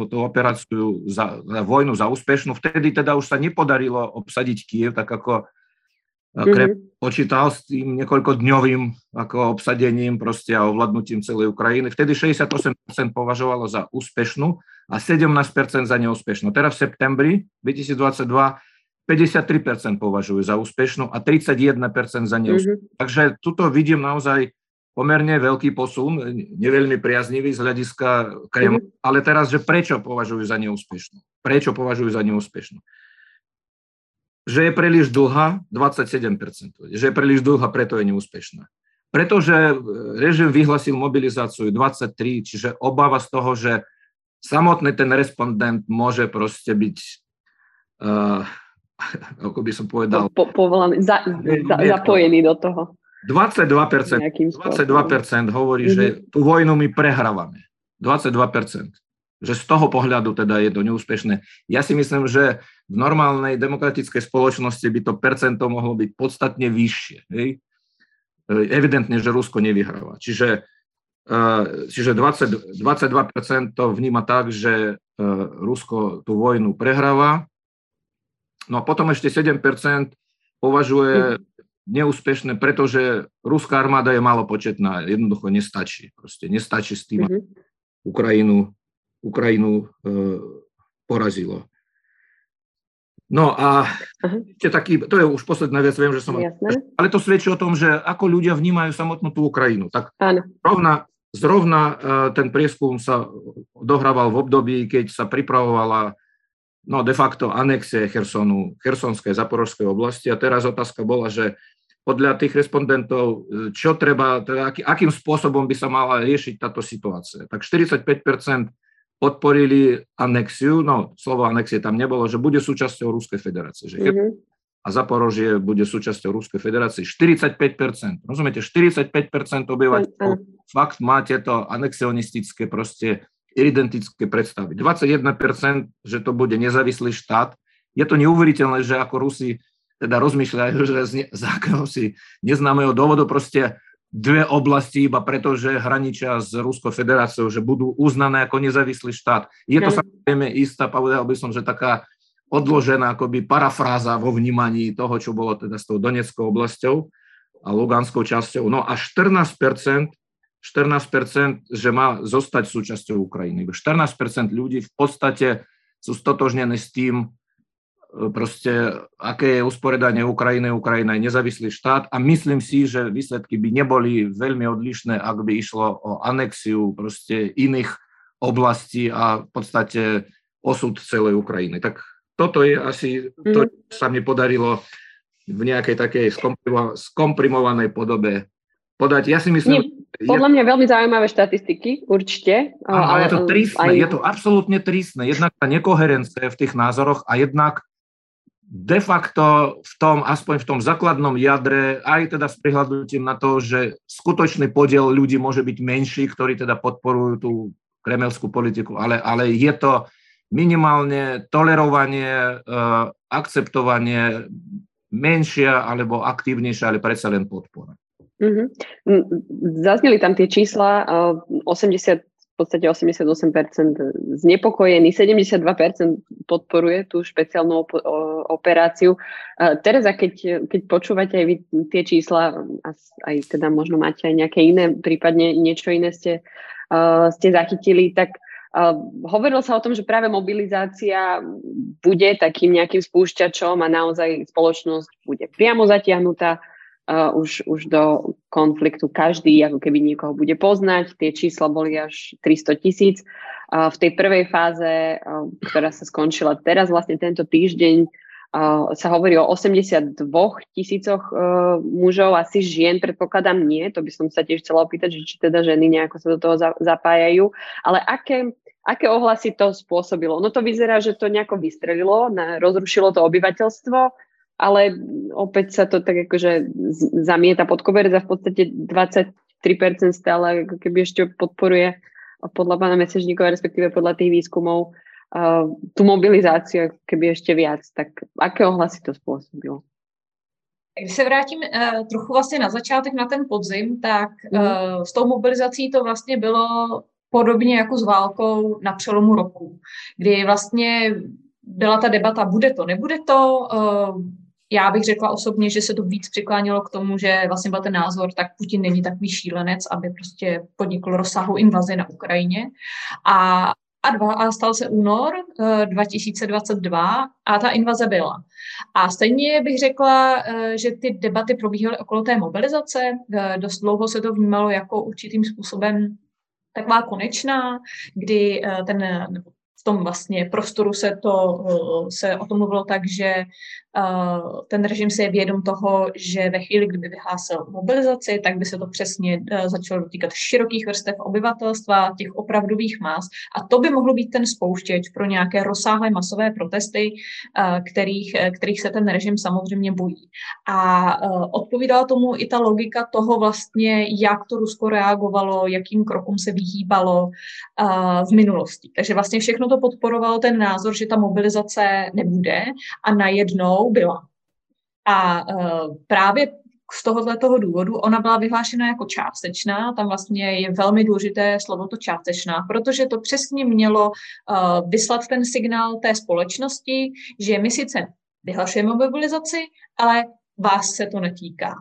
tú operáciu za, za vojnu za úspešnú. Vtedy teda už sa nepodarilo obsadiť Kiev, tak ako Krem mm-hmm. počítal s tým niekoľko dňovým ako obsadením proste a ovládnutím celej Ukrajiny. Vtedy 68% považovalo za úspešnú a 17% za neúspešnú. Teraz v septembri 2022 53% považujú za úspešnú a 31% za neúspešnú. Mm-hmm. Takže tuto vidím naozaj pomerne veľký posun, neveľmi priaznivý z hľadiska Kremla, mm-hmm. ale teraz, že prečo považujú za neúspešnú? Prečo považujú za neúspešnú? Že je príliš dlhá, 27%. Že je príliš dlhá, preto je neúspešná. Pretože režim vyhlasil mobilizáciu 23, čiže obava z toho, že samotný ten respondent môže proste byť uh, ako by som povedal... Po, povolaný, za, za, zapojený do toho. 22%, 22% hovorí, mm-hmm. že mhm. tú vojnu my prehrávame. 22%. Že z toho pohľadu teda je to neúspešné. Ja si myslím, že v normálnej demokratickej spoločnosti by to percento mohlo byť podstatne vyššie. Hej? E, evidentne, že Rusko nevyhráva. Čiže, čiže 20, 22% to vníma tak, že e, Rusko tú vojnu prehráva No a potom ešte 7% považuje neúspešné, pretože ruská armáda je malopočetná, jednoducho nestačí. Proste nestačí s tým, mm-hmm. Ukrajinu, Ukrajinu e, porazilo. No a ešte taký, to je už posledná vec, viem, že som... Jasné. Ale to svedčí o tom, že ako ľudia vnímajú samotnú tú Ukrajinu. Tak rovna, zrovna e, ten prieskum sa dohrával v období, keď sa pripravovala no de facto anexie Chersonu, Chersonskej, Zaporožskej oblasti. A teraz otázka bola, že podľa tých respondentov, čo treba, teda aký, akým spôsobom by sa mala riešiť táto situácia. Tak 45% podporili anexiu, no slovo anexie tam nebolo, že bude súčasťou Ruskej federácie. Že mm-hmm. A Zaporožie bude súčasťou Ruskej federácie. 45%. Rozumiete, 45% obyvateľov. Fakt má tieto anexionistické proste identické predstavy. 21%, že to bude nezávislý štát. Je to neuveriteľné, že ako Rusi teda rozmýšľajú, že z, ne, z akého si neznámeho dôvodu proste dve oblasti iba preto, že hraničia s Ruskou federáciou, že budú uznané ako nezávislý štát. Je to samozrejme istá, povedal by som, že taká odložená akoby parafráza vo vnímaní toho, čo bolo teda s tou Donetskou oblasťou a Luganskou časťou. No a 14%, 14%, že má zostať súčasťou Ukrajiny. 14% ľudí v podstate sú stotožnené s tým, proste, aké je usporiadanie Ukrajiny. Ukrajina je nezávislý štát a myslím si, že výsledky by neboli veľmi odlišné, ak by išlo o anexiu proste iných oblastí a v podstate osud celej Ukrajiny. Tak toto je asi to, mhm. čo sa mi podarilo v nejakej takej skomprimovanej podobe podať. Ja si myslím... Nie, podľa mňa veľmi zaujímavé štatistiky, určite. Áno, ale je to tristné, aj... je to absolútne tristné. Jednak tá nekoherencia v tých názoroch a jednak de facto v tom, aspoň v tom základnom jadre, aj teda s prihľadnutím na to, že skutočný podiel ľudí môže byť menší, ktorí teda podporujú tú kremelskú politiku, ale, ale je to minimálne tolerovanie, uh, akceptovanie menšia alebo aktívnejšia, ale predsa len podpora. Mm-hmm. Zazneli tam tie čísla, uh, 80 v podstate 88% znepokojený, 72% podporuje tú špeciálnu op- operáciu. Teraz, keď, keď počúvate aj vy tie čísla, aj teda možno máte aj nejaké iné, prípadne niečo iné ste, uh, ste zachytili, tak hovorilo sa o tom, že práve mobilizácia bude takým nejakým spúšťačom a naozaj spoločnosť bude priamo zatiahnutá uh, už, už do konfliktu. Každý ako keby niekoho bude poznať. Tie čísla boli až 300 tisíc. Uh, v tej prvej fáze, uh, ktorá sa skončila teraz, vlastne tento týždeň, uh, sa hovorí o 82 tisícoch uh, mužov, asi žien, predpokladám nie. To by som sa tiež chcela opýtať, že či teda ženy nejako sa do toho za, zapájajú. Ale aké, aké ohlasy to spôsobilo? No to vyzerá, že to nejako vystrelilo, na, rozrušilo to obyvateľstvo ale opäť sa to tak akože zamieta pod koberec a v podstate 23% stále ako keby ešte podporuje podľa pána Mesežníkova, respektíve podľa tých výskumov uh, tú mobilizáciu keby ešte viac. Tak aké ohlasy to spôsobilo? Když se vrátím uh, trochu vlastně na začátek, na ten podzim, tak uh, s tou mobilizací to vlastně bylo podobně jako s válkou na přelomu roku, kdy vlastně byla ta debata, bude to, nebude to, uh, já bych řekla osobně, že se to víc přiklánělo k tomu, že vlastně byl ten názor, tak Putin není takový šílenec, aby prostě podnikl rozsahu invazi na Ukrajině. A a, dva, a stal se únor uh, 2022 a ta invaze byla. A stejně bych řekla, uh, že ty debaty probíhaly okolo té mobilizace. Uh, dost dlouho se to vnímalo jako určitým způsobem taková konečná, kdy ten, nebo v tom vlastně prostoru se, to, se o tom mluvilo tak, že ten režim se je vědom toho, že ve chvíli, kdyby vyhlásil mobilizaci, tak by se to přesně e, začalo dotýkat širokých vrstev obyvatelstva, těch opravdových mas. A to by mohlo být ten spouštěč pro nějaké rozsáhlé masové protesty, kterých, kterých se ten režim samozřejmě bojí. A odpovídala tomu i ta logika toho vlastně, jak to Rusko reagovalo, jakým krokům se vyhýbalo v minulosti. Takže vlastně všechno to podporovalo ten názor, že ta mobilizace nebude a najednou jednou byla. A uh, právě z tohohle toho důvodu ona byla vyhlášena jako částečná, tam vlastně je velmi důležité slovo to částečná, protože to přesně mělo uh, vyslat ten signál té společnosti, že my sice vyhlašujeme mobilizaci, ale vás se to netýká.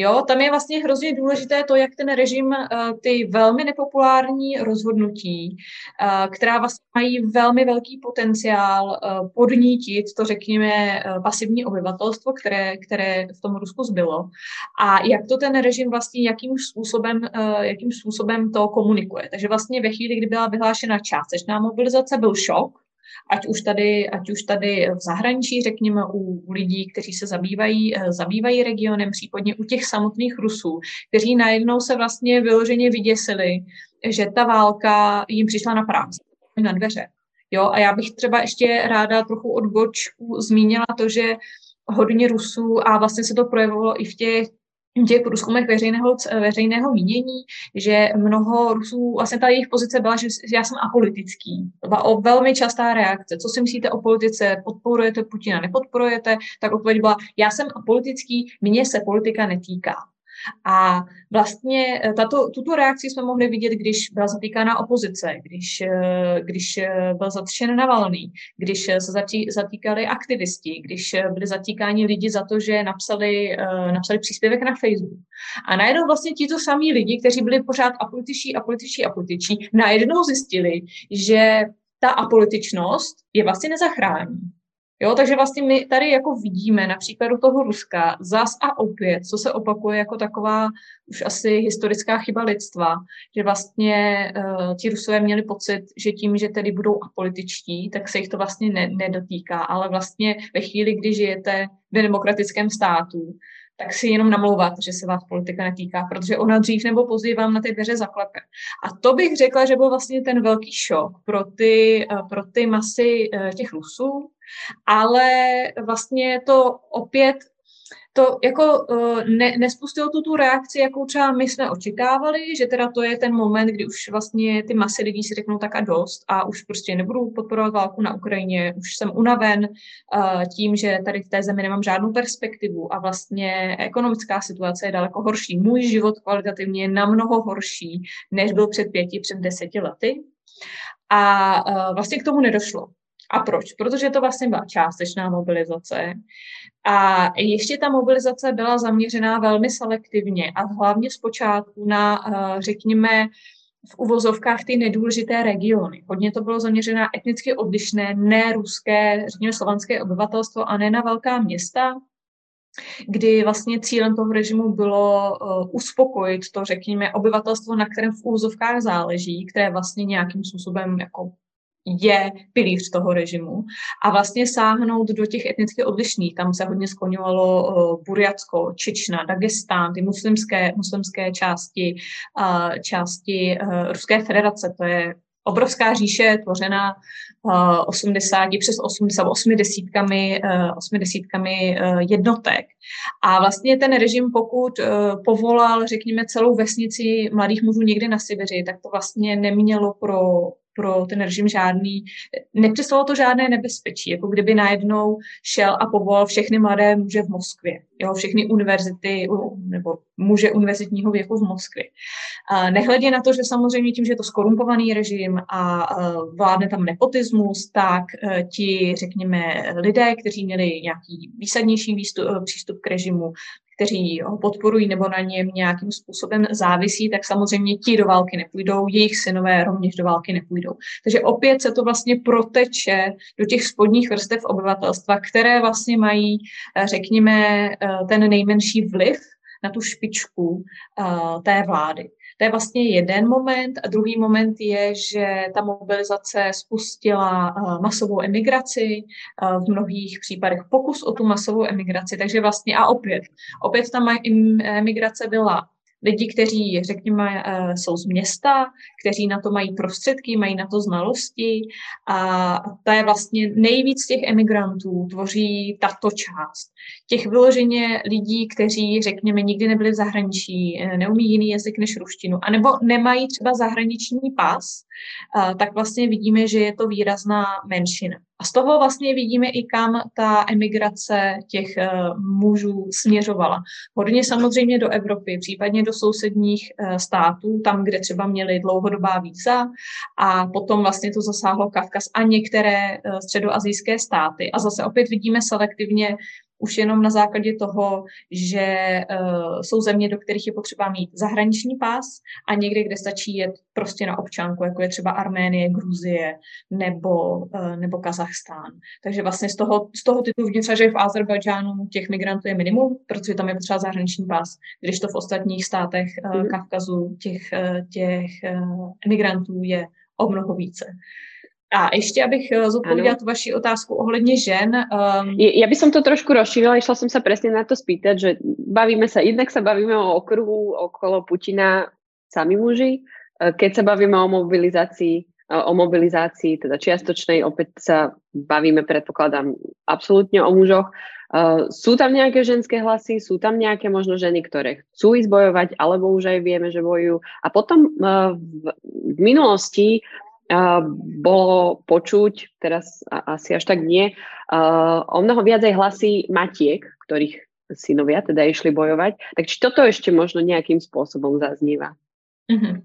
Jo, tam je vlastně hrozně důležité to, jak ten režim uh, ty velmi nepopulární rozhodnutí, uh, která vlastně mají velmi velký potenciál uh, podnítit to, řekněme, pasivní obyvatelstvo, které, které v tom Rusku zbylo. A jak to ten režim vlastně, jakým způsobem, jakým způsobem to komunikuje. Takže vlastně ve chvíli, kdy byla vyhlášena částečná mobilizace, byl šok, ať už tady, ať už tady v zahraničí, řekněme, u, lidí, kteří se zabývají, eh, zabývají regionem, případně u těch samotných Rusů, kteří najednou se vlastně vyloženě vyděsili, že ta válka jim přišla na práci, na dveře. Jo, a já bych třeba ještě ráda trochu od bočku zmínila to, že hodně Rusů, a vlastně se to projevovalo i v těch těch průzkumech veřejného, veřejného mínění, že mnoho Rusů, vlastně ta jejich pozice byla, že já jsem apolitický. To byla o velmi častá reakce. Co si myslíte o politice? Podporujete Putina, nepodporujete? Tak odpověď byla, já jsem apolitický, mně se politika netýká. A vlastně eh, tato, tuto reakci jsme mohli vidět, když byla zatýkána opozice, když, eh, když eh, byl zatčen Navalný, když se zatýkali aktivisti, když byli zatýkáni lidi za to, že napsali, napsali příspěvek na Facebook. A najednou vlastně tito samí lidi, kteří byli pořád apolitičí, apolitičí, apolitičí, najednou zjistili, že ta apolitičnost je vlastně nezachrání. Jo, takže vlastně my tady jako vidíme na příkladu toho Ruska zas a opět, co se opakuje jako taková už asi historická chyba lidstva, že vlastně uh, ti Rusové měli pocit, že tím, že tedy budou apolitičtí, tak se jich to vlastně ne, nedotýká, ale vlastně ve chvíli, kdy žijete v demokratickém státu, tak si jenom namlouvat, že se vás politika netýká, protože ona dřív nebo později vám na ty dveře zaklepe. A to bych řekla, že byl vlastně ten velký šok pro ty, pro ty masy eh, těch Rusů, ale vlastně to opět to jako uh, ne, nespustilo tu tu reakci, jakou třeba my jsme očekávali, že teda to je ten moment, kdy už vlastně ty masy lidí si řeknou tak a dost a už prostě nebudu podporovat válku na Ukrajině, už jsem unaven uh, tím, že tady v té zemi nemám žádnou perspektivu a vlastně ekonomická situace je daleko horší. Můj život kvalitativně je namnoho horší, než byl před pěti, před deseti lety. A uh, vlastně k tomu nedošlo. A proč? Protože to vlastně byla částečná mobilizace. A ještě ta mobilizace byla zaměřená velmi selektivně a hlavně zpočátku na, eh, řekněme, v uvozovkách ty nedůležité regiony. Hodně to bylo zaměřené etnicky odlišné, ne ruské, řekněme slovanské obyvatelstvo a ne na velká města, kdy vlastně cílem toho režimu bylo uh, uspokojit to, řekněme, obyvatelstvo, na kterém v úzovkách záleží, které vlastně nějakým způsobem jako je pilíř toho režimu a vlastně sáhnout do těch etnicky odlišných. Tam se hodně skloňovalo uh, Burjatsko, Čečna, Dagestán, ty muslimské, muslimské části, uh, části uh, Ruské federace. To je obrovská říše tvořená uh, 80, přes 80, 8 desítkami, uh, 8 desítkami uh, jednotek. A vlastně ten režim, pokud povolal, řekněme, celou vesnici mladých mužů někde na Sibiři, tak to vlastně nemělo pro pro ten režim žádný, nepředstavilo to žádné nebezpečí, jako kdyby najednou šel a povolal všechny mladé muže v Moskvě, jo, všechny univerzity nebo muže univerzitního věku v Moskvě. Nehledě na to, že samozřejmě tím, že je to skorumpovaný režim a vládne tam nepotismus, tak e, ti, řekněme, lidé, kteří měli nějaký výsadnější výstup, e, přístup k režimu, kteří ho podporují nebo na něm nějakým způsobem závisí, tak samozřejmě ti do války nepůjdou, jejich synové rovněž do války nepůjdou. Takže opět se to vlastně proteče do těch spodních vrstev obyvatelstva, které vlastně mají, eh, řekněme, eh, ten nejmenší vliv na tu špičku uh, té vlády. To je vlastně jeden moment. A druhý moment je, že ta mobilizace spustila uh, masovou emigraci, uh, v mnohých případech pokus o tu masovou emigraci. Takže vlastně a opět, opět ta emigrace byla lidi, kteří, řekněme, eh, jsou z města, kteří na to mají prostředky, mají na to znalosti a to je vlastně nejvíc těch emigrantů tvoří tato část. Těch vyloženě lidí, kteří, řekněme, nikdy nebyli v zahraničí, eh, neumí jiný jazyk než ruštinu, anebo nemají třeba zahraniční pas, eh, tak vlastně vidíme, že je to výrazná menšina. A z toho vlastně vidíme i kam ta emigrace těch uh, mužů směřovala. Hodně samozřejmě do Evropy, případně do sousedních uh, států, tam, kde třeba měli dlouhodobá víza a potom vlastně to zasáhlo Kavkaz a některé uh, středoazijské státy. A zase opět vidíme selektivně už jenom na základě toho, že uh, jsou země, do kterých je potřeba mít zahraniční pás a někde, kde stačí jet prostě na občanku, jako je třeba Arménie, Gruzie nebo, uh, nebo Kazachstán. Takže vlastně z toho, z toho titulu vidím že v Azerbajdžánu těch migrantů je minimum, protože tam je potřeba zahraniční pás, když to v ostatních státech uh, Kavkazu těch, uh, těch uh, emigrantů je o mnoho více. A ještě, abych eh, zodpověděla tu vaši otázku ohledně žen. Um... Ja by som to trošku rozšírila, išla som sa presne na to spýtať, že bavíme sa, jednak sa bavíme o okruhu okolo Putina sami muži, eh, keď sa bavíme o mobilizácii o mobilizácii, teda čiastočnej, opäť sa bavíme, predpokladám, absolútne o mužoch. Sú tam nejaké ženské hlasy, sú tam nejaké možno ženy, ktoré chcú ísť bojovať, alebo už aj vieme, že bojujú. A potom v, minulosti bolo počuť, teraz asi až tak nie, o mnoho viacej hlasy matiek, ktorých synovia teda išli bojovať. Tak či toto ešte možno nejakým spôsobom zazníva? Uh-huh.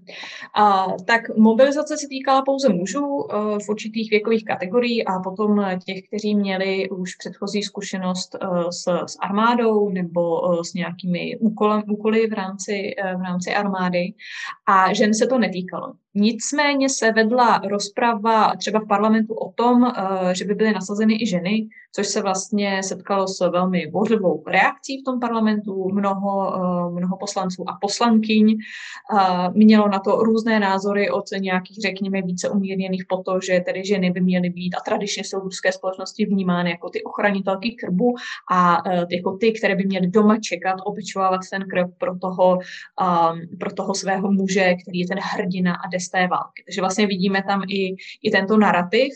A, tak mobilizace se týkala pouze mužů uh, v určitých věkových kategorií a potom těch, kteří měli už předchozí zkušenost uh, s, s armádou nebo uh, s nějakými úkolem, úkoly v rámci, uh, v rámci armády a žen se to netýkalo. Nicméně se vedla rozprava třeba v parlamentu o tom, eh, že by byly nasazeny i ženy, což se vlastně setkalo s velmi bořivou reakcí v tom parlamentu. Mnoho, eh, mnoho poslanců a poslankyň eh, mělo na to různé názory od nějakých, řekněme, více umírněných po to, že tedy ženy by měly být a tradičně jsou v ruské společnosti vnímány jako ty ochranitelky krbu a jako ty, které by měly doma čekat, obyčovávat ten krb pro toho, pro toho svého muže, který je ten hrdina a z té války. Takže vlastně vidíme tam i, i tento narrativ.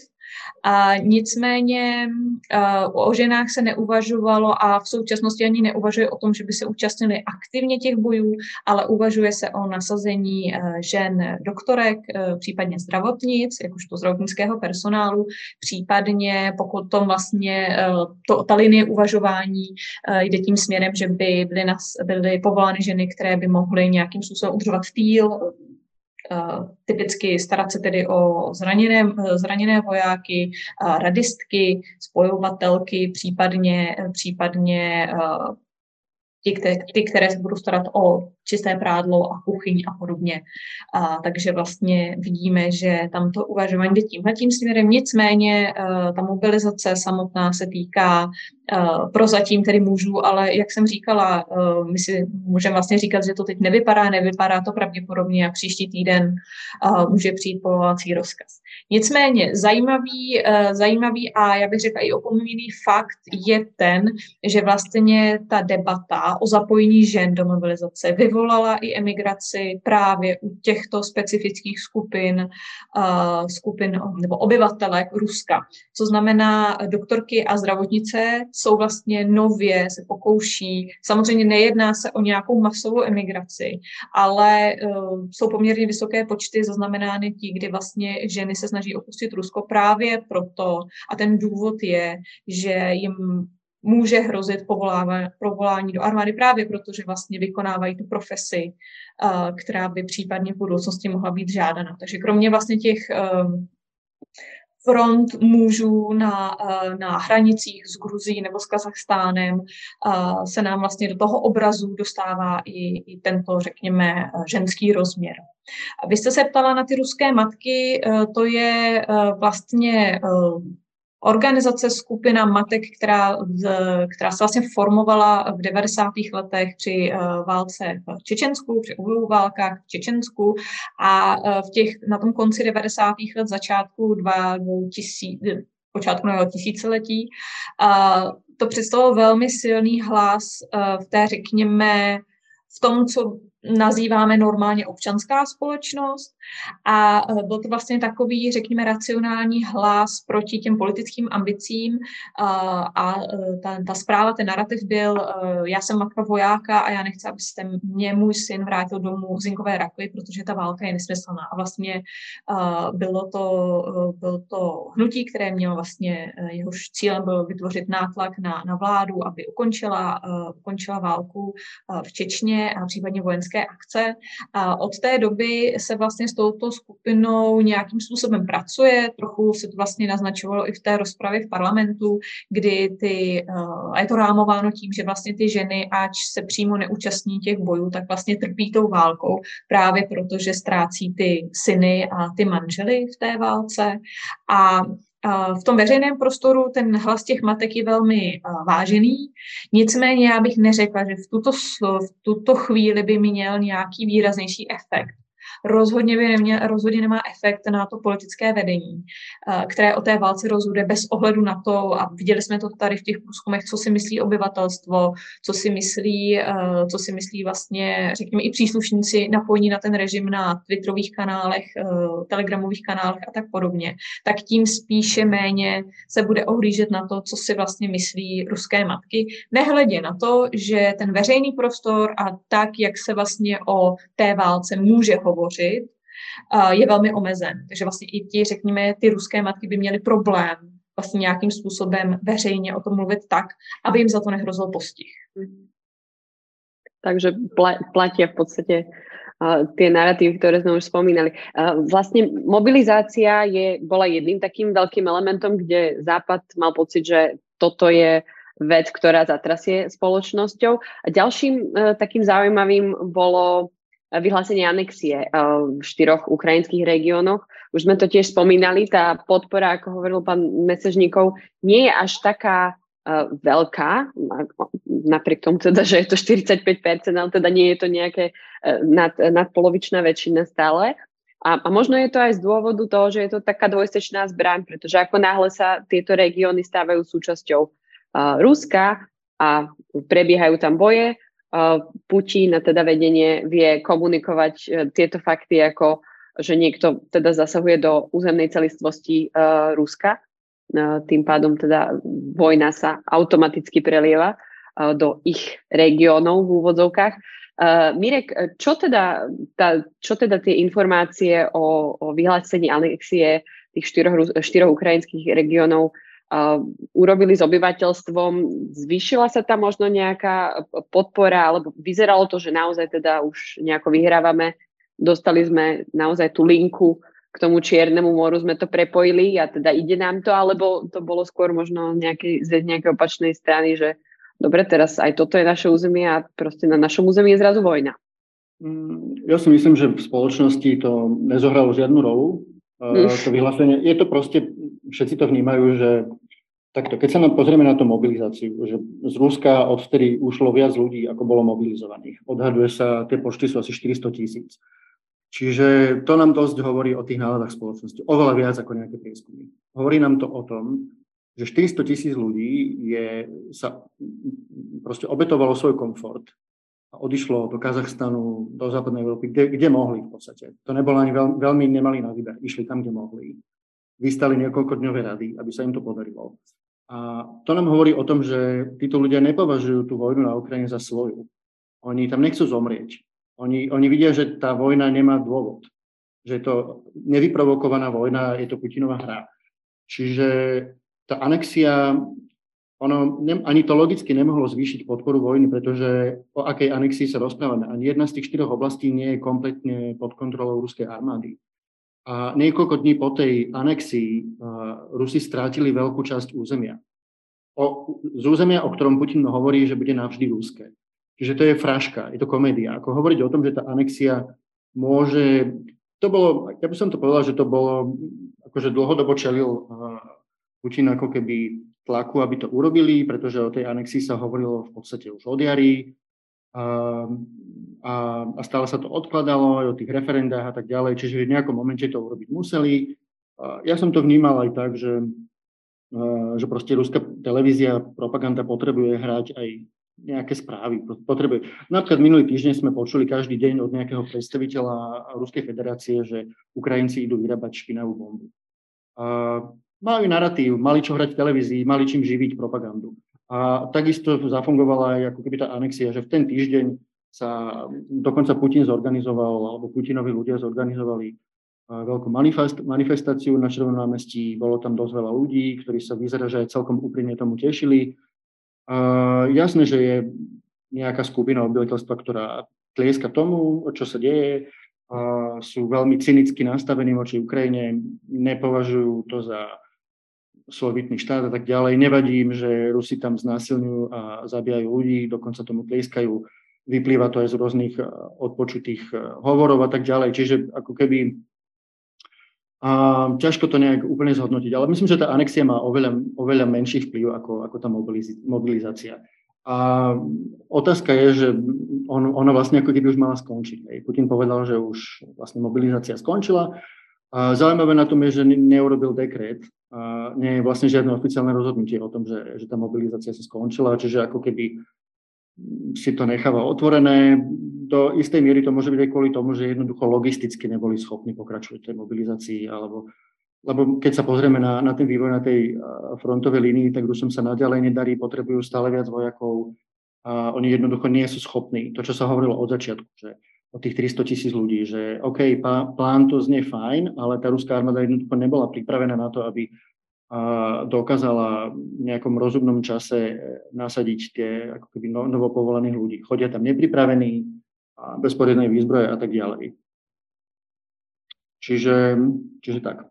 A nicméně uh, o ženách se neuvažovalo a v současnosti ani neuvažuje o tom, že by se účastnili aktivně těch bojů, ale uvažuje se o nasazení uh, žen doktorek, uh, případně zdravotnic, jakožto zdravotnického personálu, případně pokud tom vlastně to, ta linie uvažování jde tím směrem, že by byly, nas, byly povolány ženy, které by mohly nějakým způsobem udržovat týl, Eh, typicky starat se tedy o zraněné, zraněné vojáky, eh, radistky, spojovatelky, případně, případně eh, ty, které, ty, které se budou starat o čisté prádlo a kuchyň a podobně. A, takže vlastně vidíme, že tam to uvažování jde tímhle tím směrem. Nicméně uh, ta mobilizace samotná se týká uh, prozatím tedy mužů, ale jak jsem říkala, uh, my si můžeme vlastně říkat, že to teď nevypadá, nevypadá to pravděpodobně a příští týden může přijít povolovací rozkaz. Nicméně zajímavý, uh, zajímavý a já bych řekla i opomíněný fakt je ten, že vlastně ta debata o zapojení žen do mobilizace vyvolala i emigraci právě u těchto specifických skupin, uh, skupin nebo obyvatelek Ruska. Co znamená, doktorky a zdravotnice jsou vlastně nově, se pokouší, samozřejmě nejedná se o nějakou masovou emigraci, ale uh, jsou poměrně vysoké počty zaznamenány tí, kdy vlastně ženy se snaží opustit Rusko právě proto, a ten důvod je, že jim může hrozit povolání do armády právě proto, že vlastně vykonávají tu profesi, uh, která by případně v budoucnosti mohla být žádaná. Takže kromě vlastně těch um, front mužů na, uh, na hranicích s Gruzí nebo s Kazachstánem uh, se nám vlastně do toho obrazu dostává i, i tento, řekněme, ženský rozměr. Vy jste se ptala na ty ruské matky, to je vlastně organizace, skupina matek, která, která se vlastně formovala v 90. letech při uh, válce v Čečensku, při obou válkách v Čečensku a uh, v těch, na tom konci 90. let, začátku 2000, počátku nového tisíciletí, uh, to představilo velmi silný hlas v té, řekněme, v tom, co nazýváme normálně občanská společnost a e, byl to vlastně takový, řekněme, racionální hlas proti těm politickým ambicím a, a e, ta, ta zpráva, ten narrativ byl, e, já jsem matka vojáka a já nechci, abyste mě můj syn vrátil domů zinkové rakvi, protože ta válka je nesmyslná. A vlastně bylo to, bylo to hnutí, které mělo vlastně, jehož cílem byl vytvořit nátlak na, na vládu, aby ukončila, ukončila válku v Čečně a případně vojenské akce. A od té doby se vlastně s touto skupinou nějakým způsobem pracuje. Trochu se to vlastně naznačovalo i v té rozpravě v parlamentu, kdy ty, eh, a je to rámováno tím, že vlastně ty ženy, ač se přímo neúčastní těch bojů, tak vlastně trpí tou válkou právě proto, že ztrácí ty syny a ty manžely v té válce. A v tom veřejném prostoru ten hlas těch matek je velmi vážený, nicméně já bych neřekla, že v tuto, v tuto chvíli by měl nějaký výraznější efekt rozhodně, by nemě, rozhodně nemá efekt na to politické vedení, eh, které o té válce rozhoduje bez ohledu na to, a viděli jsme to tady v těch průzkumech, co si myslí obyvatelstvo, co si myslí, eh, co si myslí vlastně, řekněme, i příslušníci napojení na ten režim na Twitterových kanálech, eh, telegramových kanálech a tak podobně, tak tím spíše méně se bude ohlížet na to, co si vlastně myslí ruské matky, nehledě na to, že ten veřejný prostor a tak, jak se vlastně o té válce může hovořit, je velmi omezen. Takže vlastně i ti, řekněme, ty ruské matky by měly problém vlastně nějakým způsobem veřejně o tom mluvit tak, aby jim za to nehrozil postih. Takže platí v podstate uh, tie narratívy, ktoré sme už spomínali. Uh, vlastne mobilizácia je, bola jedným takým veľkým elementom, kde Západ mal pocit, že toto je vec, ktorá zatrasie spoločnosťou. A ďalším uh, takým zaujímavým bolo vyhlásenie anexie v štyroch ukrajinských regiónoch. Už sme to tiež spomínali, tá podpora, ako hovoril pán Mesežníkov, nie je až taká veľká, napriek tomu teda, že je to 45%, ale teda nie je to nejaké nad, nadpolovičná väčšina stále. A, a možno je to aj z dôvodu toho, že je to taká dvojstečná zbraň, pretože ako náhle sa tieto regióny stávajú súčasťou Ruska a prebiehajú tam boje. Putin a teda vedenie vie komunikovať e, tieto fakty ako, že niekto teda zasahuje do územnej celistvosti e, Ruska. E, tým pádom teda vojna sa automaticky prelieva do ich regiónov v úvodzovkách. Mirek, čo teda, tá, čo teda tie informácie o, o vyhlásení anexie tých štyroch, štyroch ukrajinských regiónov urobili s obyvateľstvom? Zvýšila sa tam možno nejaká podpora, alebo vyzeralo to, že naozaj teda už nejako vyhrávame? Dostali sme naozaj tú linku k tomu Čiernemu moru, sme to prepojili a teda ide nám to, alebo to bolo skôr možno nejakej, z nejakej opačnej strany, že dobre, teraz aj toto je naše územie a proste na našom území je zrazu vojna. Mm, ja si myslím, že v spoločnosti to nezohralo žiadnu rolu. Mm. To vyhlásenie, je to proste všetci to vnímajú, že takto, keď sa nám pozrieme na tú mobilizáciu, že z Ruska odvtedy ušlo viac ľudí, ako bolo mobilizovaných. Odhaduje sa, tie počty sú asi 400 tisíc. Čiže to nám dosť hovorí o tých náladách spoločnosti. Oveľa viac ako nejaké prieskumy. Hovorí nám to o tom, že 400 tisíc ľudí je, sa proste obetovalo svoj komfort a odišlo do Kazachstanu, do západnej Európy, kde, kde mohli v podstate. To nebolo ani veľmi, veľmi nemali na výber. Išli tam, kde mohli vystali niekoľkodňové rady, aby sa im to podarilo. A to nám hovorí o tom, že títo ľudia nepovažujú tú vojnu na Ukrajine za svoju. Oni tam nechcú zomrieť. Oni, oni vidia, že tá vojna nemá dôvod. Že je to nevyprovokovaná vojna, je to Putinová hra. Čiže tá anexia, ono ne, ani to logicky nemohlo zvýšiť podporu vojny, pretože o akej anexii sa rozprávame. Ani jedna z tých štyroch oblastí nie je kompletne pod kontrolou ruskej armády. A niekoľko dní po tej anexii Rusi strátili veľkú časť územia. O, z územia, o ktorom Putin hovorí, že bude navždy ruské. Čiže to je fraška, je to komédia. Ako hovoriť o tom, že tá anexia môže... To bolo, ja by som to povedal, že to bolo, akože dlhodobo čelil Putin ako keby tlaku, aby to urobili, pretože o tej anexii sa hovorilo v podstate už od jary a, a stále sa to odkladalo aj o tých referendách a tak ďalej, čiže v nejakom momente to urobiť museli. A ja som to vnímal aj tak, že, že proste ruská televízia, propaganda potrebuje hrať aj nejaké správy. Potrebuje. Napríklad minulý týždeň sme počuli každý deň od nejakého predstaviteľa Ruskej federácie, že Ukrajinci idú vyrábať špinavú bombu. A mali narratív, mali čo hrať v televízii, mali čím živiť propagandu. A takisto zafungovala aj ako keby tá anexia, že v ten týždeň sa dokonca Putin zorganizoval, alebo Putinovi ľudia zorganizovali veľkú manifest, manifestáciu na Červenom námestí. Bolo tam dosť veľa ľudí, ktorí sa vyzerá, že aj celkom úprimne tomu tešili. A jasné, že je nejaká skupina obyvateľstva, ktorá tlieska tomu, čo sa deje, a sú veľmi cynicky nastavení voči Ukrajine, nepovažujú to za slovitný štát a tak ďalej. Nevadí im, že Rusi tam znásilňujú a zabíjajú ľudí, dokonca tomu tlieskajú. Vyplýva to aj z rôznych eh, odpočutých eh, hovorov a tak ďalej. Čiže ako keby a ťažko to nejak úplne zhodnotiť, ale myslím, že tá anexia má oveľa, oveľa menší vplyv ako, ako tá mobilizácia. A otázka je, že on, ona vlastne ako keby už mala skončiť. Putin povedal, že už vlastne mobilizácia skončila. A zaujímavé na tom je, že neurobil dekret. A nie je vlastne žiadne oficiálne rozhodnutie o tom, že, že tá mobilizácia sa skončila, čiže ako keby si to necháva otvorené. Do istej miery to môže byť aj kvôli tomu, že jednoducho logisticky neboli schopní pokračovať tej mobilizácii alebo lebo keď sa pozrieme na, na ten vývoj na tej frontovej línii, tak Rusom sa naďalej nedarí, potrebujú stále viac vojakov a oni jednoducho nie sú schopní. To, čo sa hovorilo od začiatku, že o tých 300 tisíc ľudí, že OK, plán to znie fajn, ale tá ruská armáda jednoducho nebola pripravená na to, aby dokázala v nejakom rozumnom čase nasadiť tie ako keby no, novopovolených ľudí. Chodia tam nepripravení, bez poriadnej výzbroje a tak ďalej. Čiže, čiže tak.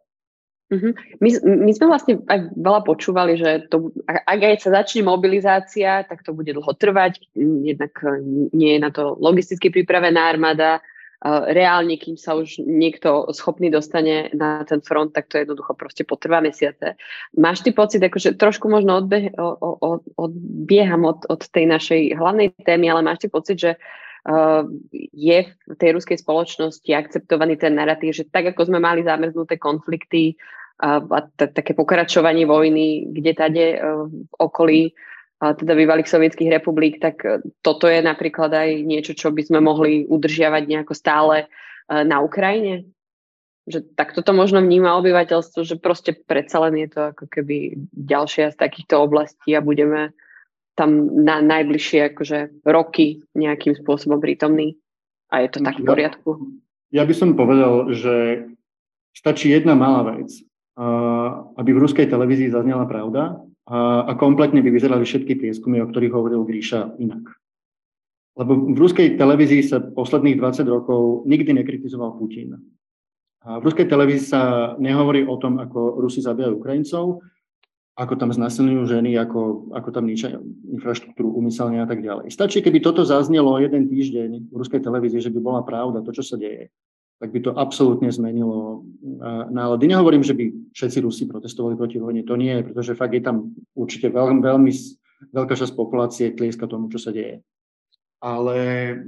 Uh-huh. My, my sme vlastne aj veľa počúvali, že to, ak aj sa začne mobilizácia, tak to bude dlho trvať, jednak e, nie je na to logisticky pripravená armáda, reálne, kým sa už niekto schopný dostane na ten front, tak to jednoducho proste potrvá mesiace. Máš ty pocit, akože trošku možno odbe- odbieham od, od tej našej hlavnej témy, ale máš ty pocit, že uh, je v tej ruskej spoločnosti akceptovaný ten narratív, že tak ako sme mali zamrznuté konflikty a, také pokračovanie vojny, kde tade uh, v okolí teda bývalých sovietských republik, tak e, toto je napríklad aj niečo, čo by sme mohli udržiavať nejako stále e, na Ukrajine? Že takto to možno vníma obyvateľstvo, že proste predsa len je to ako keby ďalšia z takýchto oblastí a budeme tam na najbližšie akože roky nejakým spôsobom prítomní. A je to tak v poriadku? Ja, ja by som povedal, že stačí jedna malá vec, aby v ruskej televízii zaznela pravda a, a kompletne by vyzerali všetky prieskumy, o ktorých hovoril Gríša inak. Lebo v ruskej televízii sa posledných 20 rokov nikdy nekritizoval Putin. A v ruskej televízii sa nehovorí o tom, ako Rusi zabijajú Ukrajincov, ako tam znasilňujú ženy, ako, ako tam ničia infraštruktúru umyselne a tak ďalej. Stačí, keby toto zaznelo jeden týždeň v ruskej televízii, že by bola pravda to, čo sa deje tak by to absolútne zmenilo nálady. Nehovorím, že by všetci Rusi protestovali proti vojne, to nie, pretože fakt je tam určite veľmi, veľmi veľká časť populácie tlieska tomu, čo sa deje. Ale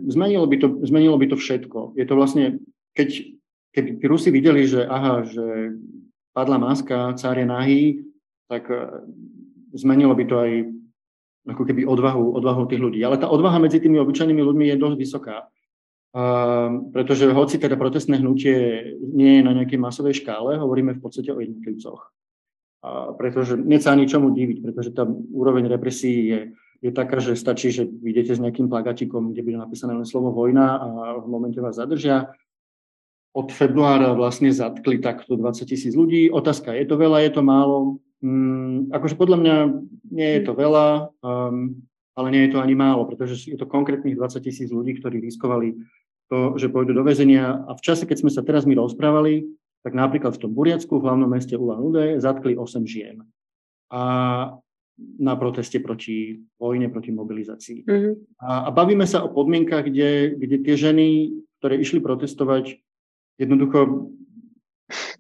zmenilo by to, zmenilo by to všetko. Je to vlastne, keď, keby Rusi videli, že aha, že padla maska, cár je nahý, tak e, zmenilo by to aj ako keby odvahu, odvahu tých ľudí. Ale tá odvaha medzi tými obyčajnými ľuďmi je dosť vysoká. Uh, pretože hoci teda protestné hnutie nie je na nejakej masovej škále, hovoríme v podstate o jednotlivcoch. Uh, pretože neca ani čomu diviť, pretože tá úroveň represí je, je taká, že stačí, že vidíte s nejakým plagatikom, kde bude napísané len slovo vojna a v momente vás zadržia. Od februára vlastne zatkli takto 20 tisíc ľudí. Otázka, je to veľa, je to málo? Um, akože podľa mňa nie je to veľa, um, ale nie je to ani málo, pretože je to konkrétnych 20 tisíc ľudí, ktorí riskovali to, že pôjdu do väzenia. A v čase, keď sme sa teraz my rozprávali, tak napríklad v tom Buriacku, v hlavnom meste Ulan Ude, zatkli 8 žien. A na proteste proti vojne, proti mobilizácii. Mm-hmm. A, a bavíme sa o podmienkach, kde, kde tie ženy, ktoré išli protestovať, jednoducho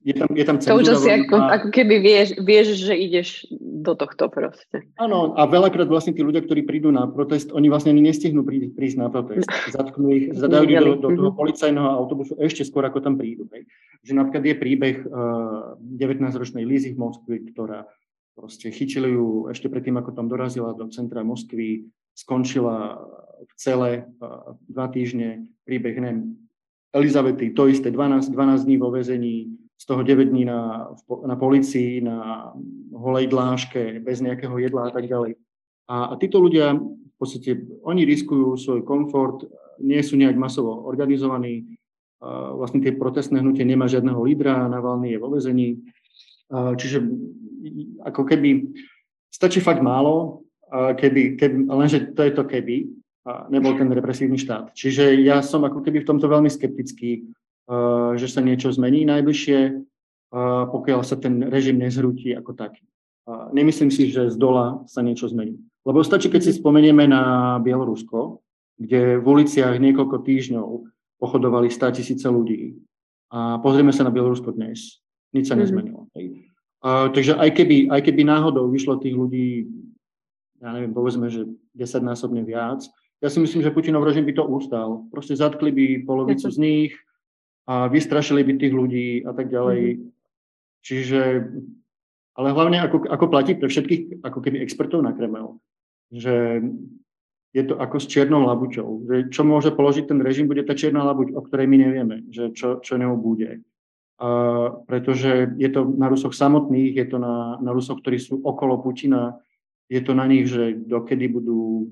je tam, je tam To už asi ako, ako keby vieš, vieš, že ideš do tohto proste. Áno, a veľakrát vlastne tí ľudia, ktorí prídu na protest, oni vlastne ani nestihnú prísť, prísť na protest. Zatknú ich, zadajú ich do, do toho mhm. policajného autobusu ešte skôr, ako tam prídu. Hej. Že napríklad je príbeh uh, eh, 19-ročnej Lízy v Moskvi, ktorá proste chytili ju ešte predtým, ako tam dorazila do centra Moskvy, skončila v celé uh, dva týždne príbeh, neviem, Elizabety, to isté, 12, 12 dní vo väzení, z toho 9 dní na, na policii, na holej dláške, bez nejakého jedla a tak ďalej. A, a títo ľudia v podstate, oni riskujú svoj komfort, nie sú nejak masovo organizovaní, vlastne tie protestné hnutie nemá žiadneho lídra, Navalny je vo vezení. Čiže ako keby stačí fakt málo, keby, keby, lenže to je to keby, nebol ten represívny štát. Čiže ja som ako keby v tomto veľmi skeptický, uh, že sa niečo zmení najbližšie, uh, pokiaľ sa ten režim nezhrutí ako taký. Nemyslím si, že z dola sa niečo zmení. Lebo stačí, keď si spomenieme na Bielorusko, kde v uliciach niekoľko týždňov pochodovali 100 tisíce ľudí. A pozrieme sa na Bielorusko dnes. Nič sa mhm. nezmenilo. Mm-hmm. Uh, takže aj keby, aj keby náhodou vyšlo tých ľudí ja neviem, povedzme, že desaťnásobne viac. Ja si myslím, že Putinov režim by to ustal. Proste zatkli by polovicu z nich a vystrašili by tých ľudí a tak ďalej. Mm-hmm. Čiže, ale hlavne ako, ako platí pre všetkých ako keby expertov na Kremel, že je to ako s čiernou labuťou. Že čo môže položiť ten režim, bude tá čierna labuť, o ktorej my nevieme, že čo, čo ňou bude. Uh, pretože je to na Rusoch samotných, je to na, na Rusoch, ktorí sú okolo Putina, je to na nich, že dokedy budú...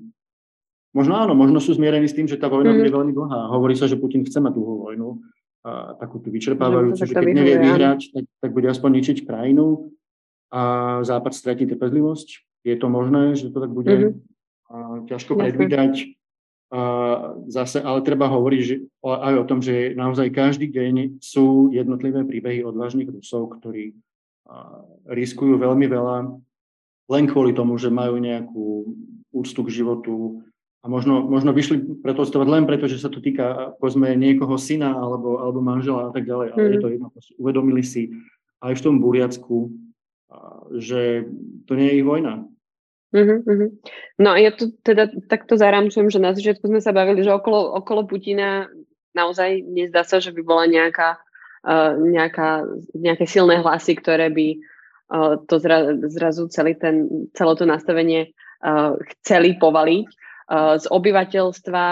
Možno áno, možno sú zmierení s tým, že tá vojna mm. bude veľmi dlhá. Hovorí sa, že Putin chce mať tú vojnu, a takú tú vyčerpávajúcu, že keď nevie vyhrať, tak, tak bude aspoň ničiť krajinu a Západ stratí trpezlivosť. Je to možné, že to tak bude? Mm-hmm ťažko predvídať. A zase, ale treba hovoriť že, aj o tom, že naozaj každý deň sú jednotlivé príbehy odvážnych Rusov, ktorí a, riskujú veľmi veľa len kvôli tomu, že majú nejakú úctu k životu a možno, možno vyšli pretostovať len preto, že sa to týka povedzme niekoho syna alebo, alebo manžela a tak ďalej, ale mm. je to jedno. Uvedomili si aj v tom Buriacku, že to nie je ich vojna uh-huh. No ja tu teda takto zaramčujem, že na začiatku sme sa bavili, že okolo, okolo Putina naozaj nezdá sa, že by bola nejaká, uh, nejaká, nejaké silné hlasy, ktoré by uh, to zra, zrazu celý ten, celé to nastavenie uh, chceli povaliť. Uh, z obyvateľstva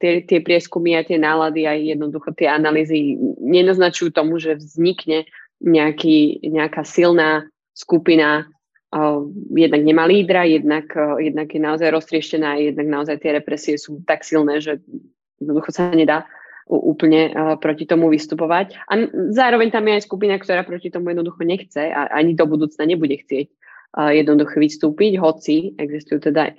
tie, tie prieskumy a tie nálady a jednoducho tie analýzy nenaznačujú tomu, že vznikne nejaký, nejaká silná skupina jednak nemá lídra, jednak, jednak je naozaj roztrieštená, jednak naozaj tie represie sú tak silné, že jednoducho sa nedá úplne proti tomu vystupovať. A zároveň tam je aj skupina, ktorá proti tomu jednoducho nechce a ani do budúcna nebude chcieť jednoducho vystúpiť, hoci existujú teda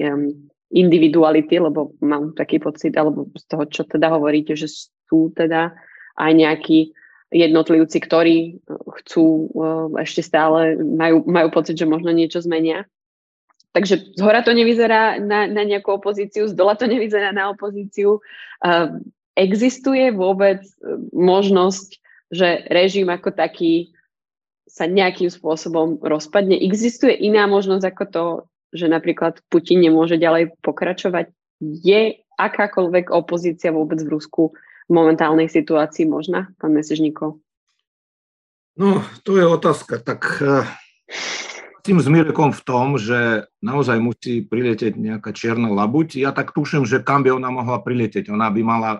individuality, lebo mám taký pocit, alebo z toho, čo teda hovoríte, že sú teda aj nejakí jednotlivci, ktorí eh, chcú eh, ešte stále, majú, majú pocit, že možno niečo zmenia. Takže z hora to nevyzerá na, na nejakú opozíciu, z dola to nevyzerá na opozíciu. Uh, existuje vôbec možnosť, že režim ako taký sa nejakým spôsobom rozpadne? Existuje iná možnosť ako to, že napríklad Putin nemôže ďalej pokračovať? Je akákoľvek opozícia vôbec v Rusku momentálnej situácii možná, pán Mesežníkov? No, to je otázka. Tak eh, tým s v tom, že naozaj musí priletieť nejaká čierna labuť. Ja tak tuším, že kam by ona mohla priletieť. Ona by mala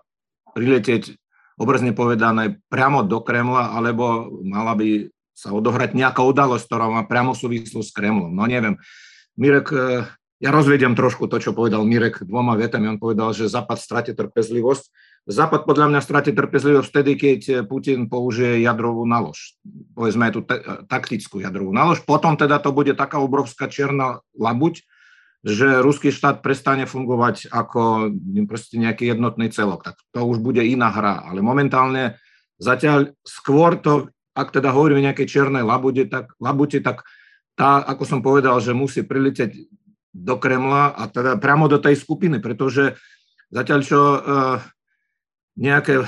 priletieť, obrazne povedané, priamo do Kremla, alebo mala by sa odohrať nejaká udalosť, ktorá má priamo súvislosť s Kremlom. No neviem. Mirek, eh, ja rozvediem trošku to, čo povedal Mirek dvoma vetami. On povedal, že Západ stratí trpezlivosť. Západ podľa mňa stratí trpezlivosť vtedy, keď Putin použije jadrovú nalož. Povedzme aj tú te- taktickú jadrovú nalož. Potom teda to bude taká obrovská čierna labuť, že ruský štát prestane fungovať ako proste nejaký jednotný celok. Tak to už bude iná hra. Ale momentálne zatiaľ skôr to, ak teda hovoríme o nejakej čiernej labute, tak, labute, tak tá, ako som povedal, že musí priliteť do Kremla a teda priamo do tej skupiny, pretože zatiaľ čo uh, nejaké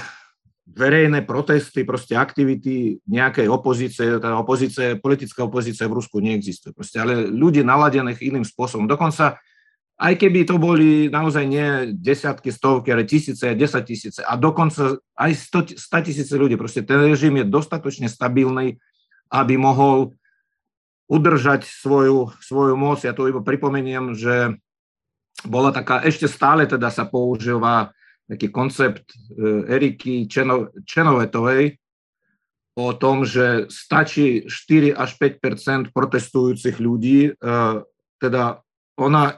verejné protesty, proste aktivity nejakej opozície, teda opozície, politická opozícia v Rusku neexistuje. Proste, ale ľudí naladených iným spôsobom. Dokonca aj keby to boli naozaj nie desiatky, stovky, ale tisíce, desať tisíce a dokonca aj sto, sta tisíce ľudí. Proste ten režim je dostatočne stabilný, aby mohol udržať svoju, svoju moc. Ja to iba pripomeniem, že bola taká, ešte stále teda sa používa taký koncept e, Eriky Čeno, Čenovetovej o tom, že stačí 4 až 5 protestujúcich ľudí. E, teda ona e,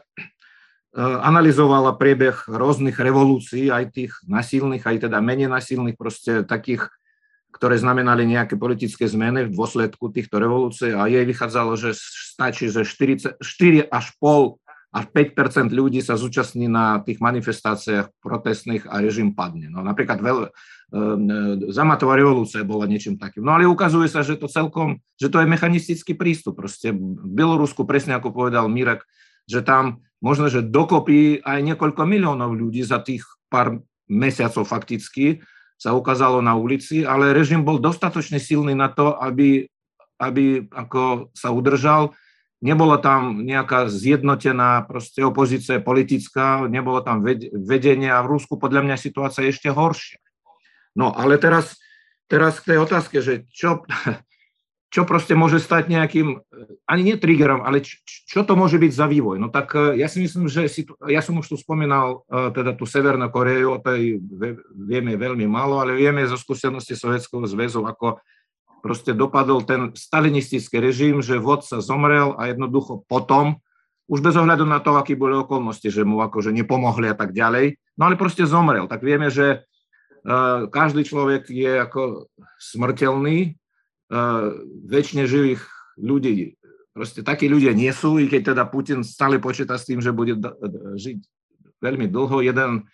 analyzovala priebeh rôznych revolúcií, aj tých nasilných, aj teda menej nasilných, proste takých, ktoré znamenali nejaké politické zmeny v dôsledku týchto revolúcií a jej vychádzalo, že stačí, že 4 až pol a 5% ľudí sa zúčastní na tých manifestáciách protestných a režim padne. No, napríklad veľ, e, Zamatová revolúcia bola niečím takým. No ale ukazuje sa, že to celkom, že to je mechanistický prístup. Proste v Bielorusku, presne ako povedal Mirek, že tam možno, že dokopy aj niekoľko miliónov ľudí za tých pár mesiacov fakticky sa ukázalo na ulici, ale režim bol dostatočne silný na to, aby, aby ako sa udržal nebola tam nejaká zjednotená proste opozícia politická, nebolo tam vedenie a v Rusku podľa mňa situácia je ešte horšia. No ale teraz, teraz k tej otázke, že čo, <laughs> čo proste môže stať nejakým, ani nie triggerom, ale čo, čo to môže byť za vývoj? No tak e, ja si myslím, že si, ja som už tu spomínal e, teda tú Severnú Koreju, o tej vieme veľmi málo, ale vieme zo skúsenosti Sovjetského zväzu, ako proste dopadol ten stalinistický režim, že vodca zomrel a jednoducho potom, už bez ohľadu na to, aký boli okolnosti, že mu akože nepomohli a tak ďalej, no ale proste zomrel. Tak vieme, že každý človek je ako smrteľný, väčšine živých ľudí. Proste takí ľudia nie sú, i keď teda Putin stále počíta s tým, že bude žiť veľmi dlho. Jeden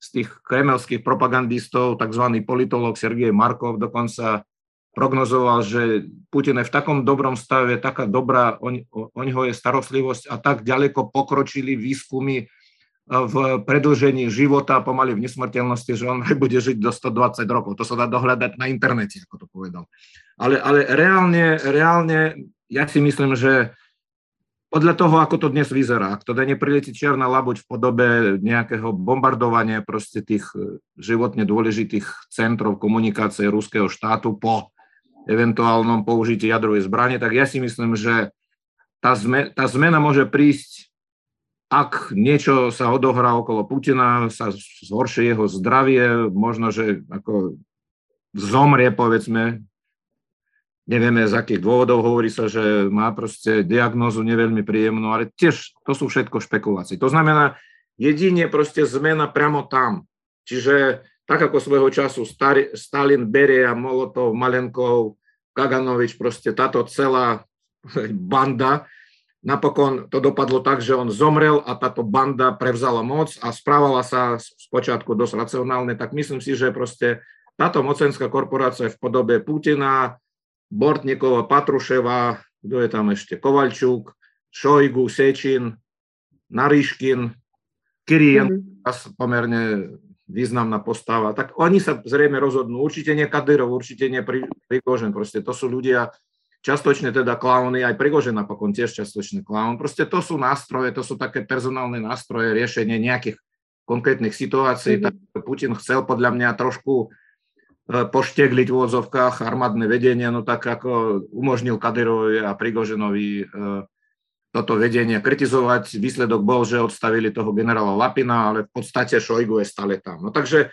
z tých kremelských propagandistov, tzv. politolog Sergej Markov, dokonca prognozoval, že Putin je v takom dobrom stave, taká dobrá, o, o neho je starostlivosť a tak ďaleko pokročili výskumy v predlžení života pomaly v nesmrteľnosti, že on <laughs> bude žiť do 120 rokov. To sa dá dohľadať na internete, ako to povedal. Ale, ale reálne, reálne, ja si myslím, že podľa toho, ako to dnes vyzerá, ak to nepriletí čierna labuť v podobe nejakého bombardovania proste tých e, životne dôležitých centrov komunikácie ruského štátu po eventuálnom použití jadrovej zbrane, tak ja si myslím, že tá, zme, tá zmena môže prísť, ak niečo sa odohrá okolo Putina, sa zhoršie jeho zdravie, možno, že ako zomrie, povedzme, nevieme z akých dôvodov, hovorí sa, že má proste diagnózu neveľmi príjemnú, ale tiež to sú všetko špekulácie. To znamená, jedine proste zmena priamo tam. Čiže tak ako svojho času Stalin, Beria, Molotov, Malenkov, Kaganovič, proste táto celá banda, napokon to dopadlo tak, že on zomrel a táto banda prevzala moc a správala sa spočiatku dosť racionálne, tak myslím si, že proste táto mocenská korporácia v podobe Putina, Bortnikova, Patruševa, kto je tam ešte, Kovalčuk, Šojgu, Sečin, Nariškin, Kirien, mm-hmm. pomerne významná postava, tak oni sa zrejme rozhodnú. Určite nie Kadyrov, určite nie Prigožen, proste to sú ľudia, častočne teda klauny, aj Prigožen napokon tiež častočne klaun. Proste to sú nástroje, to sú také personálne nástroje riešenie nejakých konkrétnych situácií. Mm-hmm. Tak Putin chcel podľa mňa trošku poštegliť v úvodzovkách armádne vedenie, no tak ako umožnil Kadyrovi a Prigoženovi e, toto vedenie kritizovať. Výsledok bol, že odstavili toho generála Lapina, ale v podstate Šojgu je stále tam. No takže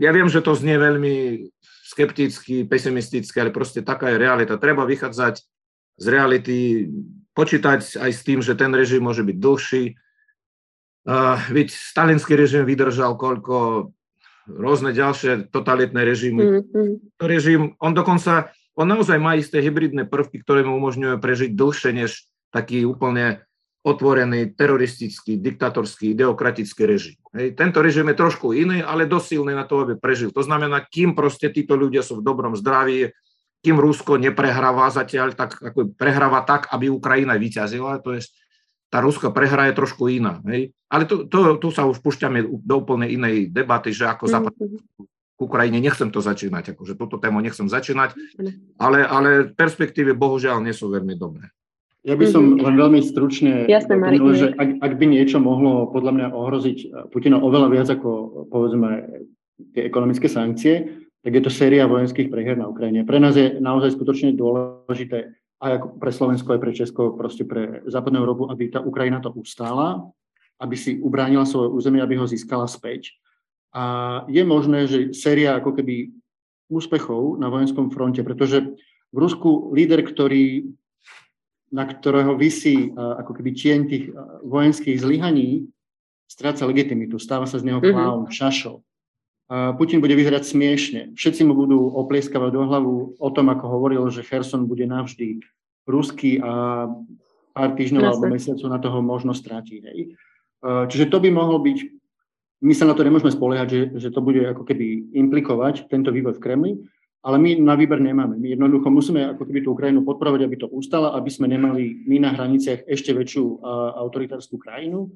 ja viem, že to znie veľmi skepticky, pesimisticky, ale proste taká je realita. Treba vychádzať z reality, počítať aj s tým, že ten režim môže byť dlhší. Uh, veď stalinský režim vydržal koľko, rôzne ďalšie totalitné režimy. Mm-hmm. Režim, on dokonca, on naozaj má isté hybridné prvky, ktoré mu umožňujú prežiť dlhšie než taký úplne otvorený teroristický, diktatorský, ideokratický režim. Hej. Tento režim je trošku iný, ale dosť silný na to, aby prežil. To znamená, kým proste títo ľudia sú v dobrom zdraví, kým Rusko neprehráva zatiaľ, tak ako prehráva tak, aby Ukrajina vyťazila, to je tá ruská prehra je trošku iná. Hej? Ale tu, to, tu sa už púšťame do úplne inej debaty, že ako západ k Ukrajine, nechcem to začínať, akože túto tému nechcem začínať, ale, ale perspektívy bohužiaľ nie sú veľmi dobré. Ja by som len veľmi stručne Jasne, doplnil, že ak, ak by niečo mohlo podľa mňa ohroziť Putina oveľa viac ako povedzme tie ekonomické sankcie, tak je to séria vojenských prehier na Ukrajine. Pre nás je naozaj skutočne dôležité aj ako pre Slovensko, aj pre Česko, proste pre západnú Európu, aby tá Ukrajina to ustála, aby si ubránila svoje územie, aby ho získala späť. A je možné, že séria ako keby úspechov na vojenskom fronte, pretože v Rusku líder, ktorý, na ktorého vysí ako keby tieň tých vojenských zlyhaní, stráca legitimitu, stáva sa z neho mhm. klaun, mm-hmm. šašo. Putin bude vyzerať smiešne. Všetci mu budú oplieskavať do hlavu o tom, ako hovoril, že Kherson bude navždy ruský a pár týždňov alebo mesiacov na toho možno stráti. Hej. Čiže to by mohol byť, my sa na to nemôžeme spoliehať, že, že to bude ako keby implikovať tento vývoj v Kremli, ale my na výber nemáme. My jednoducho musíme ako keby tú Ukrajinu podporovať, aby to ustala, aby sme nemali my na hraniciach ešte väčšiu autoritárskú krajinu.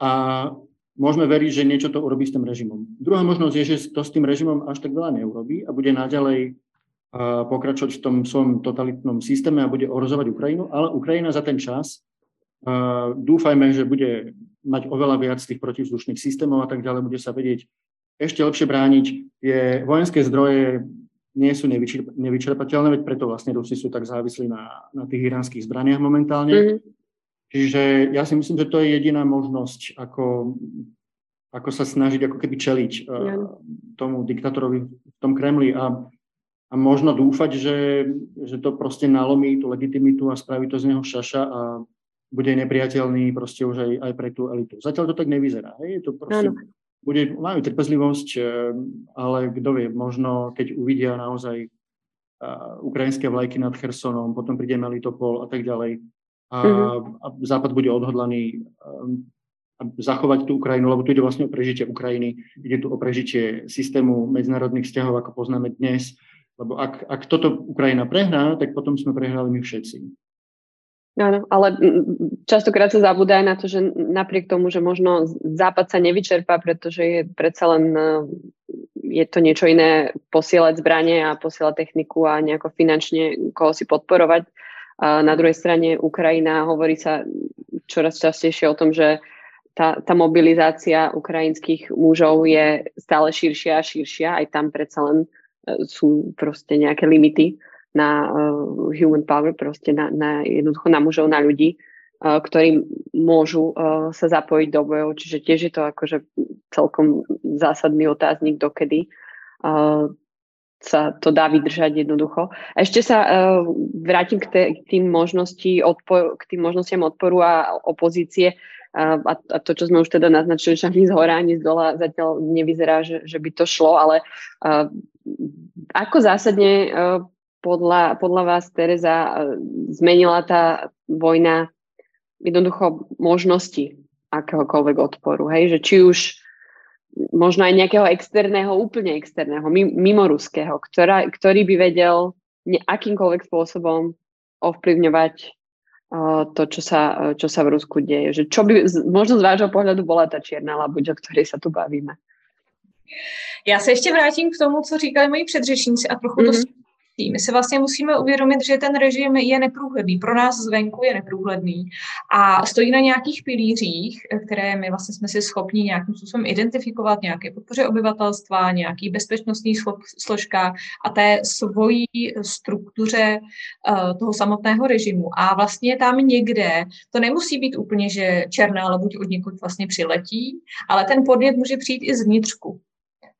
A môžeme veriť, že niečo to urobí s tým režimom. Druhá možnosť je, že to s tým režimom až tak veľa neurobí a bude naďalej pokračovať v tom svojom totalitnom systéme a bude ohrozovať Ukrajinu, ale Ukrajina za ten čas dúfajme, že bude mať oveľa viac tých protivzdušných systémov a tak ďalej, bude sa vedieť ešte lepšie brániť. Je, vojenské zdroje nie sú nevyčerpateľné, veď preto vlastne Rusi sú tak závislí na, na tých iránskych zbraniach momentálne. Mm-hmm. Čiže ja si myslím, že to je jediná možnosť, ako, ako sa snažiť ako keby čeliť uh, tomu diktatorovi v tom Kremli a, a možno dúfať, že, že to proste nalomí tú legitimitu a spraví to z neho šaša a bude nepriateľný proste už aj, aj pre tú elitu. Zatiaľ to tak nevyzerá. Hej? To proste, bude, majú trpezlivosť, eh, ale kto vie, možno keď uvidia naozaj uh, ukrajinské vlajky nad Chersonom, potom príde Melitopol a tak ďalej a, mm-hmm. a Západ bude odhodlaný um, zachovať tú Ukrajinu, lebo tu ide vlastne o prežitie Ukrajiny, ide tu o prežitie systému medzinárodných vzťahov, ako poznáme dnes, lebo ak, ak toto Ukrajina prehrá, tak potom sme prehrali my všetci. Áno, ale častokrát sa zabúda aj na to, že napriek tomu, že možno západ sa nevyčerpá, pretože je predsa len e, je to niečo iné posielať zbranie a posielať techniku a nejako finančne koho si podporovať. Na druhej strane Ukrajina hovorí sa čoraz častejšie o tom, že tá, tá mobilizácia ukrajinských mužov je stále širšia a širšia. Aj tam predsa len e, sú proste nejaké limity na uh, human power, proste na, na jednoducho na mužov, na ľudí, uh, ktorí môžu uh, sa zapojiť do bojov. Čiže tiež je to akože celkom zásadný otáznik, dokedy uh, sa to dá vydržať jednoducho. A ešte sa uh, vrátim k, te, k, tým možnosti odpor, k tým možnostiam odporu a opozície. Uh, a, a to, čo sme už teda naznačili, že ani z hora, ani z dola zatiaľ nevyzerá, že, že by to šlo, ale uh, ako zásadne uh, podľa, podľa vás, Teresa, e, zmenila tá vojna jednoducho možnosti akéhokoľvek odporu, hej? Že či už možno aj nejakého externého, úplne externého, mimo ruského, ktorá, ktorý by vedel akýmkoľvek spôsobom ovplyvňovať uh, to, čo sa, čo sa v Rusku deje. Že čo by, možno z vášho pohľadu bola tá čierna labuť, o ktorej sa tu bavíme. Já se ještě vrátím k tomu, co říkali moji předřečníci a trochu mm-hmm. to mhm my si vlastně musíme uvědomit, že ten režim je neprůhledný. Pro nás zvenku je neprůhledný a stojí na nějakých pilířích, které my vlastně jsme si schopni nějakým způsobem identifikovat, nějaké podpoře obyvatelstva, nějaký bezpečnostní složka a té svojí struktuře uh, toho samotného režimu. A vlastně tam někde, to nemusí být úplně, že černá lobuť od někud vlastně přiletí, ale ten podnět může přijít i zvnitřku.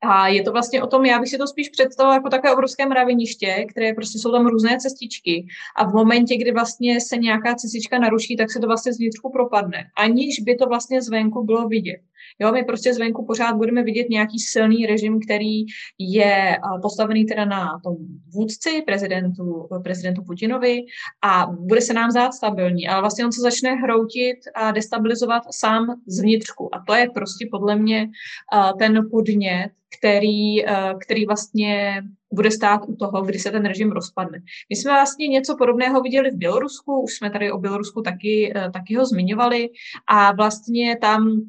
A je to vlastně o tom, já bych si to spíš představila jako takové obrovské mraveniště, které prostě jsou tam různé cestičky. A v momentě, kdy vlastně se nějaká cestička naruší, tak se to vlastně zvnitřku propadne, aniž by to vlastně zvenku bylo vidět. Jo, my prostě zvenku pořád budeme vidět nějaký silný režim, který je postavený teda na tom vůdci, prezidentu, prezidentu Putinovi a bude se nám zdát stabilní, ale vlastně on se začne hroutit a destabilizovat sám zvnitřku. A to je prostě podle mě ten podnět, který, který vlastně bude stát u toho, kdy se ten režim rozpadne. My jsme vlastně něco podobného viděli v Bělorusku, už jsme tady o Bělorusku taky, taky ho zmiňovali a vlastně tam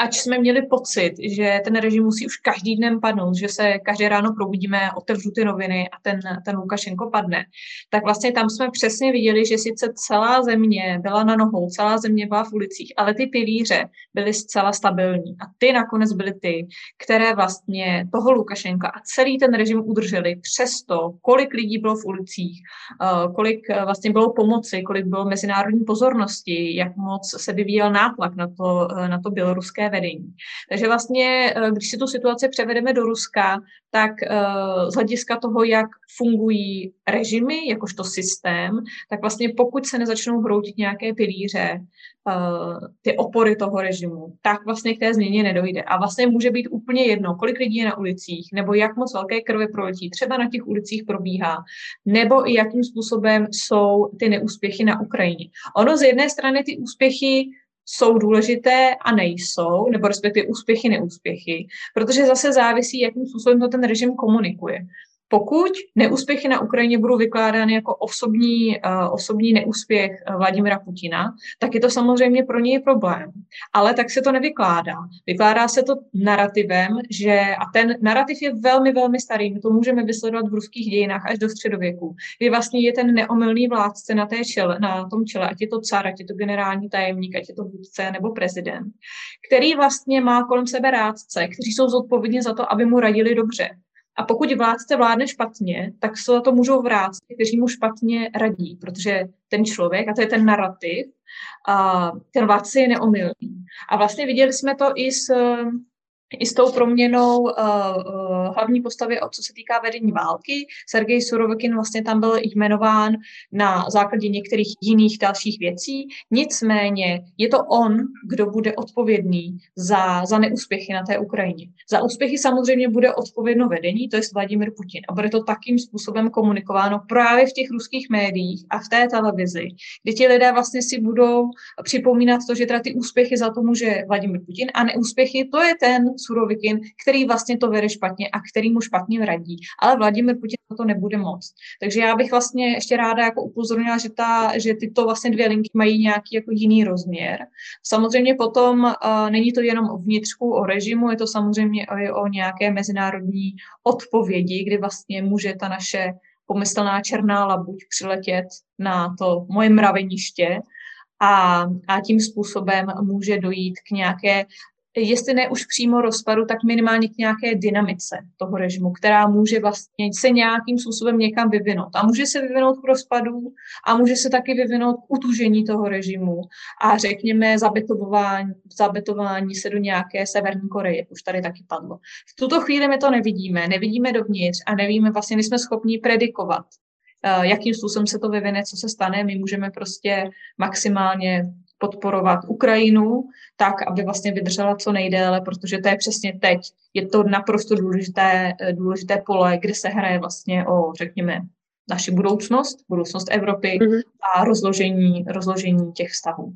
ač jsme měli pocit, že ten režim musí už každý den padnout, že se každé ráno probudíme, otevřu ty noviny a ten, ten Lukašenko padne, tak vlastně tam jsme přesně viděli, že sice celá země byla na nohou, celá země byla v ulicích, ale ty pilíře byly zcela stabilní. A ty nakonec byly ty, které vlastně toho Lukašenka a celý ten režim udrželi přesto, kolik lidí bylo v ulicích, eh, kolik eh, vlastně bylo pomoci, kolik bylo mezinárodní pozornosti, jak moc se vyvíjel nátlak na to, eh, na to běloruské vedení. Takže vlastně, eh, když si tu situaci převedeme do Ruska, tak eh, z hlediska toho, jak fungují režimy, jakožto systém, tak vlastně pokud se nezačnou hroutit nějaké pilíře, eh, ty opory toho režimu, tak vlastně k té změně nedojde. A vlastně může být úplně jedno, kolik lidí je na ulicích, nebo jak moc velké krve proletí třeba na těch ulicích probíhá, nebo i jakým způsobem jsou ty neúspěchy na Ukrajině. Ono z jedné strany ty úspěchy jsou důležité a nejsou, nebo respektive úspěchy, neúspěchy, protože zase závisí, jakým způsobem to ten režim komunikuje. Pokud neúspěchy na Ukrajině budou vykládány jako osobní, uh, osobní neúspěch uh, Vladimira Putina, tak je to samozřejmě pro něj problém. Ale tak se to nevykládá. Vykládá se to narrativem, že, a ten narrativ je velmi, velmi starý, my to můžeme vysledovat v ruských dějinách až do středověku, kdy vlastně je ten neomylný vládce na, té čele, na tom čele, ať je to car, ať je to generální tajemník, ať je to vůdce nebo prezident, který vlastně má kolem sebe rádce, kteří jsou zodpovědní za to, aby mu radili dobře. A pokud vládce vládne špatně, tak se za to můžou vrátci, kteří mu špatně radí, protože ten člověk, a to je ten narrativ, a ten vládce je neomylný. A vlastně viděli jsme to i s i s tou proměnou uh, hlavní postavy, co se týká vedení války. Sergej Surovikin vlastně tam byl jmenován na základě některých jiných dalších věcí. Nicméně je to on, kdo bude odpovědný za, za neúspěchy na té Ukrajině. Za úspěchy samozřejmě bude odpovědno vedení, to je Vladimir Putin. A bude to takým způsobem komunikováno právě v těch ruských médiích a v té televizi, kde ti lidé vlastně si budou připomínat to, že teda ty úspěchy za to může Vladimir Putin a neúspěchy to je ten Surovikin, který vlastně to vede špatně a který mu špatně radí. Ale Vladimir Putin na to nebude moc. Takže já bych vlastně ještě ráda jako upozornila, že, ta, že tyto vlastně dvě linky mají nějaký jako jiný rozměr. Samozřejmě potom uh, není to jenom o vnitřku, o režimu, je to samozřejmě o, o nějaké mezinárodní odpovědi, kdy vlastně může ta naše pomyslná černá labuť přiletět na to moje mraveniště a, a tím způsobem může dojít k nějaké jestli ne už přímo rozpadu, tak minimálně k nějaké dynamice toho režimu, která může vlastně se nějakým způsobem někam vyvinout. A může se vyvinout k rozpadu a může se taky vyvinout k utužení toho režimu a řekněme zabetování, zabetování se do nějaké severní Koreje, už tady taky padlo. V tuto chvíli my to nevidíme, nevidíme dovnitř a nevíme, vlastně nejsme schopni predikovat, eh, jakým způsobem se to vyvine, co se stane. My můžeme prostě maximálně podporovat Ukrajinu tak, aby vlastně vydržela co nejdéle, protože to je přesně teď. Je to naprosto důležité, důležité pole, kde se hraje vlastně o, řekněme, naši budoucnost, budoucnost Evropy mm-hmm. a rozložení, rozložení těch vztahů.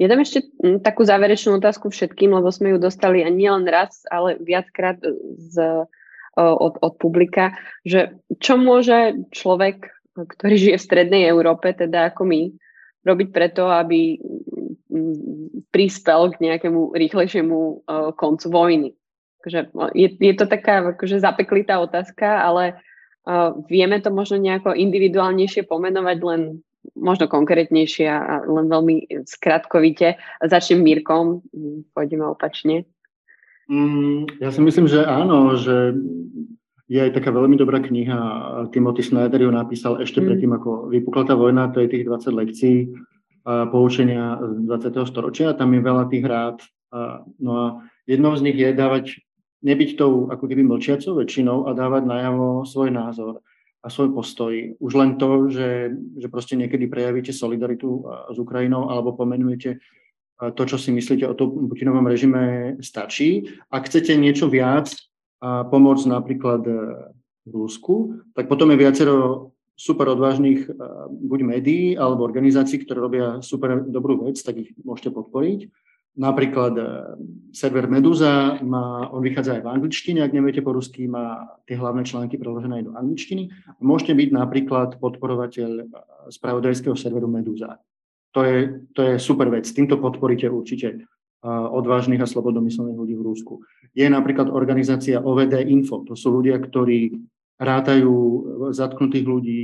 Ja dám ešte mm, takú záverečnú otázku všetkým, lebo sme ju dostali a nie len raz, ale viackrát z, od, od publika, že čo môže človek, ktorý žije v strednej Európe, teda ako my, robiť preto, aby mm, prispel k nejakému rýchlejšiemu uh, koncu vojny. Takže je, je to taká akože zapeklitá otázka, ale uh, vieme to možno nejako individuálnejšie pomenovať len možno konkrétnejšie a len veľmi skratkovite. Začnem Mírkom, pôjdeme opačne. Mm, ja si myslím, že áno, že je aj taká veľmi dobrá kniha, Timothy Snyder ju napísal ešte mm. predtým, ako vypukla tá vojna, to je tých 20 lekcií poučenia z 20. storočia, tam je veľa tých rád. No a jednou z nich je dávať, nebyť tou ako keby mlčiacou väčšinou a dávať najavo svoj názor a svoj postoj. Už len to, že, že proste niekedy prejavíte solidaritu s Ukrajinou alebo pomenujete to, čo si myslíte o tom Putinovom režime, stačí. Ak chcete niečo viac, a pomôcť napríklad e, Rusku, tak potom je viacero super odvážnych e, buď médií alebo organizácií, ktoré robia super dobrú vec, tak ich môžete podporiť. Napríklad e, server Meduza, má, on vychádza aj v angličtine, ak neviete po rusky, má tie hlavné články preložené aj do angličtiny. Môžete byť napríklad podporovateľ spravodajského serveru Meduza. To je, to je super vec, týmto podporíte určite odvážnych a slobodomyselných ľudí v Rusku. Je napríklad organizácia OVD Info. To sú ľudia, ktorí rátajú zatknutých ľudí,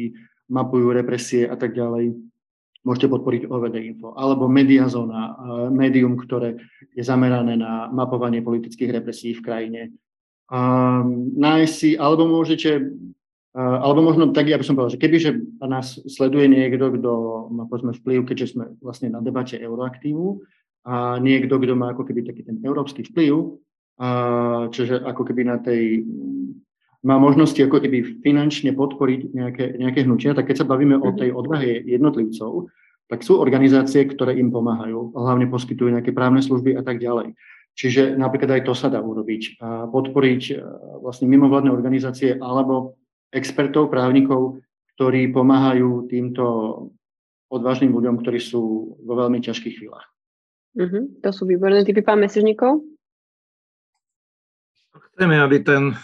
mapujú represie a tak ďalej. Môžete podporiť OVD Info. Alebo Mediazona, médium, ktoré je zamerané na mapovanie politických represí v krajine. nájsť alebo môžete alebo možno tak, ja by som povedal, že kebyže nás sleduje niekto, kto má povedzme vplyv, keďže sme vlastne na debate Euroaktívu, a niekto, kto má ako keby taký ten európsky vplyv, a čiže ako keby na tej má možnosti ako keby finančne podporiť nejaké, nejaké hnutia, tak keď sa bavíme o tej odvahe jednotlivcov, tak sú organizácie, ktoré im pomáhajú, hlavne poskytujú nejaké právne služby a tak ďalej. Čiže napríklad aj to sa dá urobiť. A podporiť e, vlastne mimovládne organizácie alebo expertov, právnikov, ktorí pomáhajú týmto odvážnym ľuďom, ktorí sú vo veľmi ťažkých chvíľach. Uh-huh. To sú výborné typy, pán Mesežníkov. Chceme, aby ten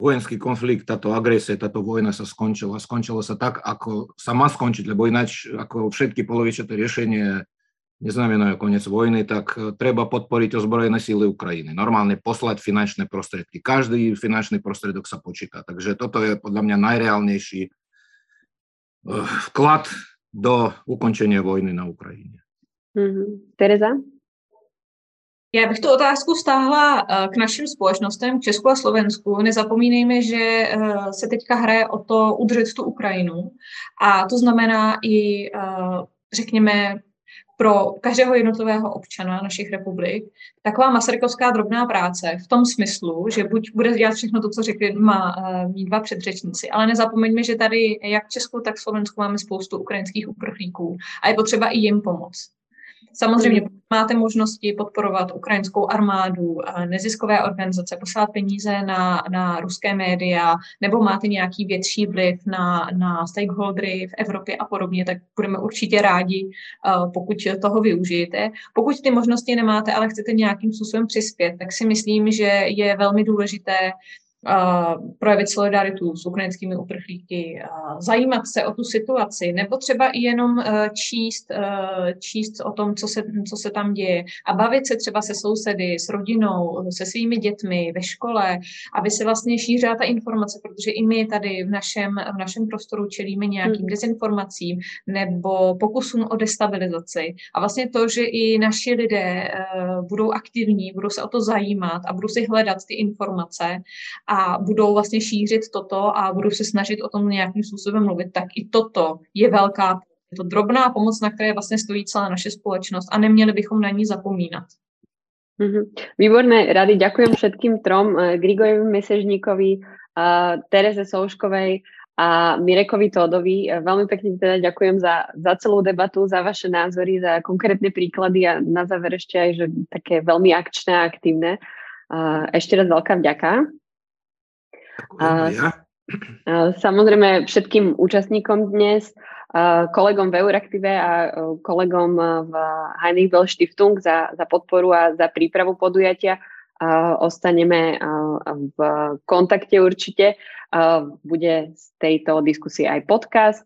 vojenský konflikt, táto agresia, táto vojna sa skončila. Skončila sa tak, ako sa má skončiť, lebo ináč ako všetky polovičaté riešenie neznamenajú koniec vojny, tak e, treba podporiť ozbrojené síly Ukrajiny. Normálne poslať finančné prostriedky. Každý finančný prostriedok sa počíta. Takže toto je podľa mňa najreálnejší e, vklad do ukončenia vojny na Ukrajine. Mm-hmm. Tereza? Já bych tu otázku stáhla eh, k našim společnostem, k Česku a Slovensku. Nezapomínejme, že eh, se teďka hraje o to udržet tu Ukrajinu. A to znamená i, eh, řekněme, pro každého jednotlivého občana našich republik taková masarykovská drobná práce v tom smyslu, že buď bude dělat všechno to, co řekli má mít dva předřečníci, ale nezapomeňme, že tady jak v Česku, tak v Slovensku máme spoustu ukrajinských uprchlíků a je potřeba i jim pomoct. Samozřejmě mm. máte možnosti podporovat ukrajinskou armádu, neziskové organizace, poslat peníze na, na ruské média, nebo máte nějaký větší vliv na, na stakeholdery v Evropě a podobně, tak budeme určitě rádi, pokud toho využijete. Pokud ty možnosti nemáte, ale chcete nějakým způsobem přispět, tak si myslím, že je velmi důležité projevit solidaritu s ukrajinskými uprchlíky, zajímat se o tu situaci, nebo třeba i jenom e, číst, e, číst o tom, co se, co se tam děje a bavit se třeba se sousedy, s rodinou, se svými dětmi ve škole, aby se vlastně šířila ta informace, protože i my tady v našem, v našem prostoru čelíme nějakým hmm. dezinformacím nebo pokusům o destabilizaci. A vlastně to, že i naši lidé e, budou aktivní, budou se o to zajímat a budou si hledat ty informace a budou vlastně šířit toto a budou se snažit o tom nějakým způsobem mluvit, tak i toto je velká je to drobná pomoc, na které vlastně stojí celá naše společnost a neměli bychom na ní zapomínat. Mm-hmm. Výborné rady. Ďakujem všetkým trom, uh, Grigorovi Mesežníkovi, uh, Tereze Souškovej a Mirekovi Tódovi. Uh, veľmi pekne teda ďakujem za, za celú debatu, za vaše názory, za konkrétne príklady a na záver ešte aj, že také veľmi akčné a aktívne. Ešte raz veľká vďaka. A, ja. Samozrejme všetkým účastníkom dnes, kolegom v Euraktive a kolegom v Heinrich Stiftung za, za podporu a za prípravu podujatia. Ostaneme v kontakte určite. Bude z tejto diskusie aj podcast.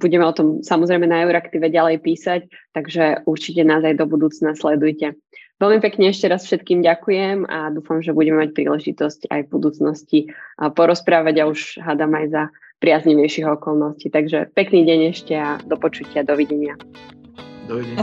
Budeme o tom samozrejme na Euraktive ďalej písať, takže určite nás aj do budúcna sledujte. Veľmi pekne ešte raz všetkým ďakujem a dúfam, že budeme mať príležitosť aj v budúcnosti porozprávať a už hádam aj za priaznivejších okolností. Takže pekný deň ešte a do počutia, dovidenia. Dovidenia.